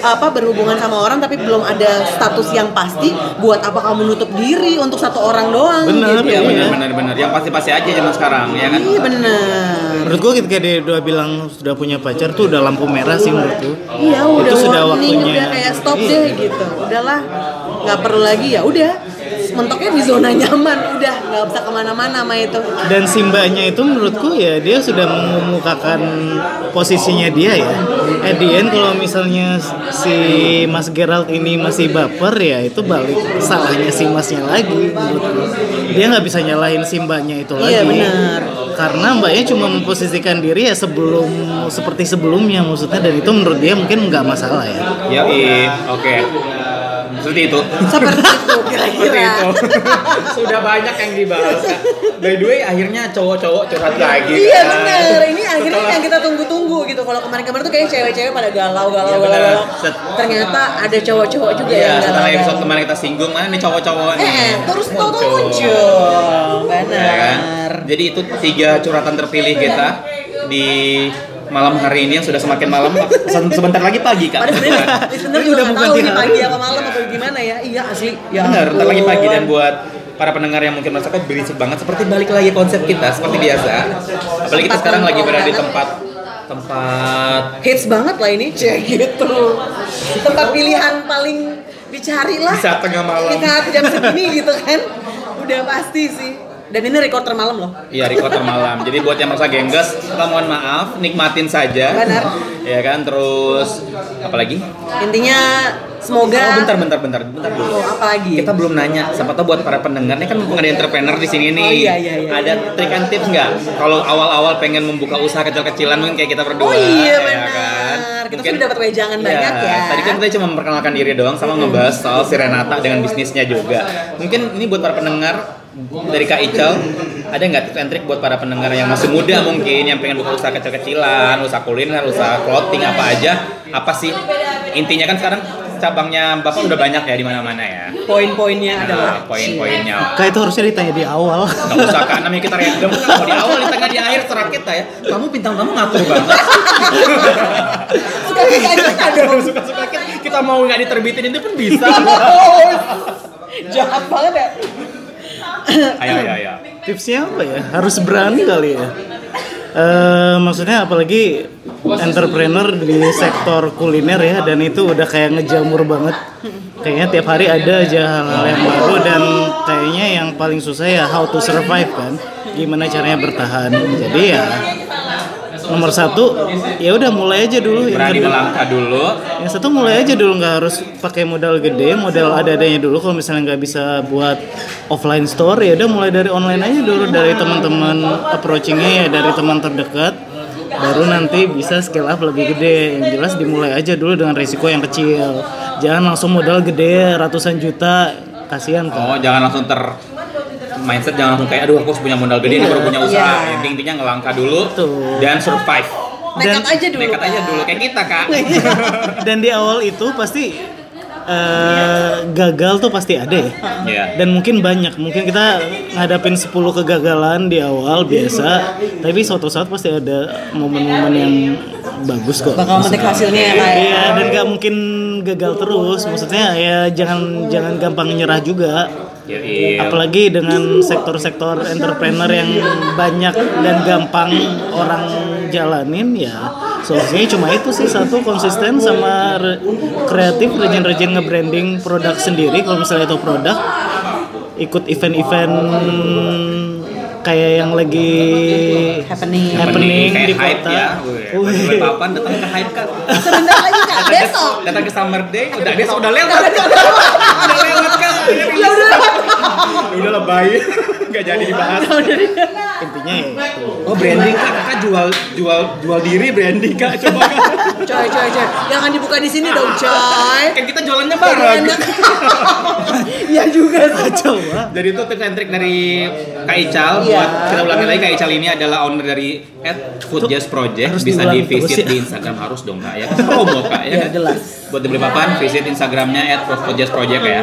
Speaker 2: apa berhubungan sama orang tapi belum ada status yang pasti buat apa kamu nutup diri untuk satu orang doang
Speaker 3: Bener,
Speaker 2: gitu.
Speaker 1: Iya
Speaker 3: Iya.
Speaker 1: benar benar benar. Yang pasti-pasti aja zaman sekarang ya kan.
Speaker 2: iya bener
Speaker 3: Menurut gua ketika dia udah bilang sudah punya pacar tuh udah lampu merah sih menurut gua.
Speaker 2: Iya udah
Speaker 3: Itu sudah
Speaker 2: warning,
Speaker 3: waktunya.
Speaker 2: udah kayak stop
Speaker 3: Iya.
Speaker 2: deh gitu. Udahlah, nggak perlu lagi ya udah. Mentoknya di zona nyaman, udah nggak bisa ke mana-mana sama itu.
Speaker 3: Dan Simbanya itu menurutku ya dia sudah mengemukakan posisinya dia ya. At the end kalau misalnya si Mas Gerald ini masih baper ya itu balik salahnya si Masnya lagi menurutku. Dia nggak bisa nyalahin Simbanya itu lagi.
Speaker 2: Iya, benar.
Speaker 3: Karena mbaknya cuma memposisikan diri ya sebelum seperti sebelumnya maksudnya dan itu menurut dia mungkin nggak masalah ya.
Speaker 1: Ya iya, oke. Seperti itu.
Speaker 2: Seperti itu kira-kira.
Speaker 1: Sudah banyak yang dibahas. By the way, akhirnya cowok-cowok curhat lagi.
Speaker 2: Iya
Speaker 1: kan?
Speaker 2: bener, ini akhirnya
Speaker 1: Setelah-
Speaker 2: yang kita tunggu-tunggu gitu. Kalau kemarin-kemarin tuh kayak cewek-cewek pada galau, galau,
Speaker 1: Iya,
Speaker 2: galau.
Speaker 1: Set-
Speaker 2: Ternyata ada cowok-cowok juga
Speaker 1: Iya,
Speaker 2: yang
Speaker 1: setelah
Speaker 2: galau.
Speaker 1: episode kemarin kita singgung, mana nih cowok-cowok nih?
Speaker 2: Eh, terus tau muncul.
Speaker 1: Ya kan?
Speaker 2: Benar.
Speaker 1: Jadi itu tiga curhatan terpilih kita di malam hari ini yang sudah semakin malam. Se- sebentar lagi pagi kak.
Speaker 2: Padahal sebenarnya juga
Speaker 3: Udah mau
Speaker 2: tahu
Speaker 3: hari.
Speaker 2: pagi apa malam apa gimana ya. Iya asli. Ya
Speaker 1: bener ntar lagi pagi. Dan buat para pendengar yang mungkin merasa kok berisik banget. Seperti balik lagi konsep kita seperti biasa. Apalagi kita sekarang lagi berada di tempat tempat
Speaker 2: hits banget lah ini. Cek gitu. Tempat pilihan paling dicari lah.
Speaker 1: Di saat tengah malam.
Speaker 2: kita jam segini gitu kan. Udah pasti sih dan ini rekor termalam loh
Speaker 1: Iya, record malam. Jadi buat yang merasa gengges, kita mohon maaf, nikmatin saja.
Speaker 2: Benar.
Speaker 1: Ya kan, terus apa lagi?
Speaker 2: intinya semoga
Speaker 1: Oh, bentar, bentar, bentar, bentar dulu.
Speaker 2: Oh, apa lagi
Speaker 1: Kita belum nanya, siapa tahu buat para pendengar ini kan mumpung ada entrepreneur di sini nih.
Speaker 2: Oh, iya, iya, iya.
Speaker 1: Ada trik and tips nggak? Kalau awal-awal pengen membuka usaha kecil-kecilan mungkin kayak kita berdua.
Speaker 2: oh iya
Speaker 1: ya
Speaker 2: benar
Speaker 1: kan?
Speaker 2: kita
Speaker 1: Mungkin-
Speaker 2: sudah dapat wejangan
Speaker 1: Iya,
Speaker 2: banyak ya
Speaker 1: Tadi kan kita cuma memperkenalkan diri doang sama ngebahas soal si Renata dengan bisnisnya juga. Mungkin ini buat para pendengar dari Kak Ical, ada nggak tips and trick buat para pendengar yang masih muda mungkin yang pengen buka usaha kecil-kecilan, usaha kuliner, usaha clothing apa aja? Apa sih intinya kan sekarang cabangnya Bapak udah banyak ya di mana-mana ya.
Speaker 2: poin-poinnya adalah
Speaker 1: Nah, poin-poinnya.
Speaker 3: Kak itu harusnya ditanya di awal.
Speaker 1: Gak usah kak, namanya kita random kan mau di awal, di tengah, di akhir serah kita ya. Kamu bintang kamu ngatur banget.
Speaker 2: suka kita
Speaker 1: Suka-suka kita, kita mau nggak diterbitin itu pun bisa.
Speaker 2: jahat banget ya
Speaker 1: Ayo, ayo, ayo.
Speaker 3: Tipsnya apa ya? Harus berani kali ya. Eh maksudnya apalagi entrepreneur di sektor kuliner ya dan itu udah kayak ngejamur banget. Kayaknya tiap hari ada aja hal-hal yang baru dan kayaknya yang paling susah ya how to survive kan. Gimana caranya bertahan. Jadi ya nomor satu ya udah mulai aja dulu yang
Speaker 1: Berani melangkah dulu.
Speaker 3: yang satu mulai aja dulu nggak harus pakai modal gede, modal ada-adanya dulu. Kalau misalnya nggak bisa buat offline store ya udah mulai dari online aja dulu dari teman-teman approachingnya ya dari teman terdekat. Baru nanti bisa scale up lebih gede. Yang jelas dimulai aja dulu dengan risiko yang kecil. Jangan langsung modal gede ratusan juta, kasihan
Speaker 1: Oh,
Speaker 3: kan.
Speaker 1: jangan langsung ter mindset jangan langsung kayak aduh aku harus punya modal gede ini baru punya usaha.
Speaker 2: Iya.
Speaker 1: Yang intinya ngelangkah dulu
Speaker 3: Betul.
Speaker 1: dan survive.
Speaker 2: nekat aja dulu
Speaker 1: Nekat aja dulu kayak kita kak.
Speaker 3: Dan di awal itu pasti eh, gagal tuh pasti ada ya.
Speaker 1: Iya.
Speaker 3: dan mungkin banyak mungkin kita ngadapin 10 kegagalan di awal biasa tapi suatu saat pasti ada momen-momen yang bagus kok
Speaker 2: bakal metik hasilnya ya kayak
Speaker 3: Iya dan gak mungkin gagal terus maksudnya ya jangan jangan gampang nyerah juga Apalagi dengan sektor-sektor entrepreneur yang banyak dan gampang orang jalanin ya solusinya cuma itu sih satu konsisten sama re- kreatif rajin-rajin nge-branding produk sendiri kalau misalnya itu produk ikut event-event kayak yang lagi
Speaker 2: happening
Speaker 3: happening
Speaker 1: kayak
Speaker 3: di
Speaker 1: hype
Speaker 3: kota
Speaker 1: ya.
Speaker 3: Wih.
Speaker 1: Papan datang ke hype kan.
Speaker 2: sebentar lagi kak besok
Speaker 1: Datang ke Summer Day, udah besok udah lewat. udah lewat kan.
Speaker 2: ya udah lewat
Speaker 1: Ya udah lebay. Gak jadi dibahas.
Speaker 3: intinya ya itu.
Speaker 1: Oh branding kak, kakak jual jual jual diri branding kak coba kak.
Speaker 2: coy coy coy jangan dibuka di sini dong coy
Speaker 1: Kan kita jualannya bareng.
Speaker 2: ya juga sih
Speaker 3: coba
Speaker 1: Jadi itu tips and trick dari Kak Ical
Speaker 2: Iya.
Speaker 1: buat kita ulangi lagi Kak Ical ini adalah owner dari at Food Jazz Project
Speaker 3: harus
Speaker 1: bisa di visit
Speaker 3: ya.
Speaker 1: di Instagram harus dong kak ya promo kak ya,
Speaker 2: ya
Speaker 1: kan?
Speaker 2: jelas
Speaker 1: buat dibeli papan visit Instagramnya at Food Jazz Project ya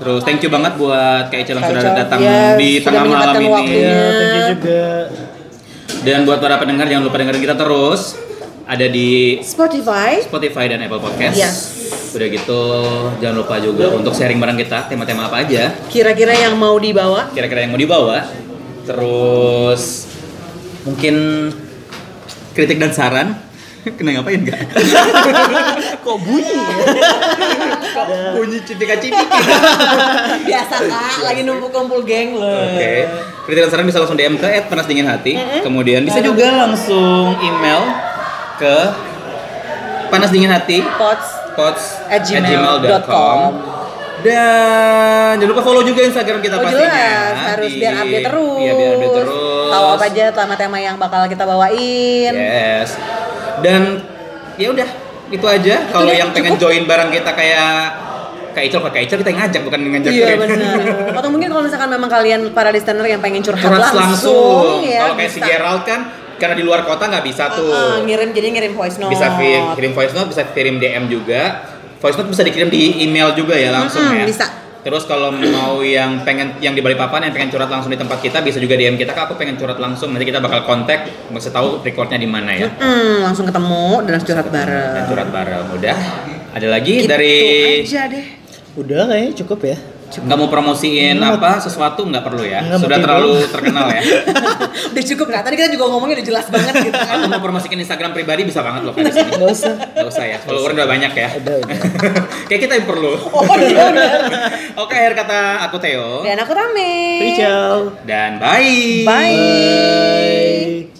Speaker 1: Terus thank you banget buat Kak Icel yang sudah datang
Speaker 2: yes,
Speaker 1: di
Speaker 2: sudah
Speaker 1: tengah malam ini.
Speaker 2: waktunya.
Speaker 3: Ya, thank you juga.
Speaker 1: Dan buat para pendengar jangan lupa dengerin kita terus. Ada di
Speaker 2: Spotify.
Speaker 1: Spotify dan Apple Podcast.
Speaker 2: Yes.
Speaker 1: Udah gitu jangan lupa juga untuk sharing bareng kita tema-tema apa aja.
Speaker 2: Kira-kira yang mau dibawa?
Speaker 1: Kira-kira yang mau dibawa. Terus mungkin kritik dan saran. Kena ngapain enggak?
Speaker 3: Kok bunyi ya?
Speaker 1: Kok bunyi cipika-cipiki?
Speaker 2: Biasa kak, lagi numpuk kumpul geng loh.
Speaker 1: Oke. Kritik dan saran bisa langsung DM ke @panasdinginhati. Kemudian bisa juga langsung email ke panasdinginhati
Speaker 2: Pots
Speaker 1: pots
Speaker 2: At gmail.com.
Speaker 1: dan jangan lupa follow juga Instagram kita
Speaker 2: Oh
Speaker 1: pastinya
Speaker 2: jelas, harus
Speaker 1: di-
Speaker 2: biar update terus.
Speaker 1: Iya biar update terus.
Speaker 2: Tahu apa aja tema-tema yang bakal kita bawain.
Speaker 1: Yes. Dan ya udah itu aja. Kalau yang pengen
Speaker 2: cukup.
Speaker 1: join bareng kita kayak Kak Icel, Kak Icel kita yang ngajak bukan ngajak
Speaker 2: Iya benar. Atau mungkin kalau misalkan memang kalian para listener yang pengen curhat,
Speaker 1: Curhat
Speaker 2: langsung,
Speaker 1: langsung.
Speaker 2: ya
Speaker 1: Kalau kayak si. Gerald kan karena di luar kota nggak bisa tuh.
Speaker 2: Ah, ah, ngirim jadi ngirim voice note.
Speaker 1: bisa kirim, kirim voice note, bisa kirim DM juga. Voice note bisa dikirim di email juga ya langsung
Speaker 2: Mm-mm,
Speaker 1: ya.
Speaker 2: bisa.
Speaker 1: Terus kalau mau yang pengen yang di Balikpapan yang pengen curhat langsung di tempat kita bisa juga DM kita, Kak, aku pengen curhat langsung. Nanti kita bakal kontak, mesti tahu recordnya di mana ya.
Speaker 2: Hmm, langsung ketemu dan langsung curhat bareng.
Speaker 1: Dan curhat bareng. Udah. Ada lagi
Speaker 2: Gitu
Speaker 1: dari
Speaker 2: aja deh.
Speaker 3: Udah kayaknya cukup ya.
Speaker 1: Nggak mau promosiin apa sesuatu nggak perlu ya.
Speaker 3: Nggak
Speaker 1: Sudah terlalu terkenal ya.
Speaker 2: udah cukup kak. Tadi kita juga ngomongnya udah jelas banget gitu kan.
Speaker 1: Atau mau promosikan Instagram pribadi bisa banget loh kan di sini.
Speaker 3: Nggak usah.
Speaker 1: Nggak usah ya. Follower udah banyak ya.
Speaker 3: Udah, udah.
Speaker 1: Kayak kita yang perlu.
Speaker 2: Oh iya.
Speaker 1: Oke, akhir kata aku Theo.
Speaker 2: Dan aku Rame.
Speaker 3: Ciao.
Speaker 1: Dan bye.
Speaker 2: Bye.
Speaker 3: Bye.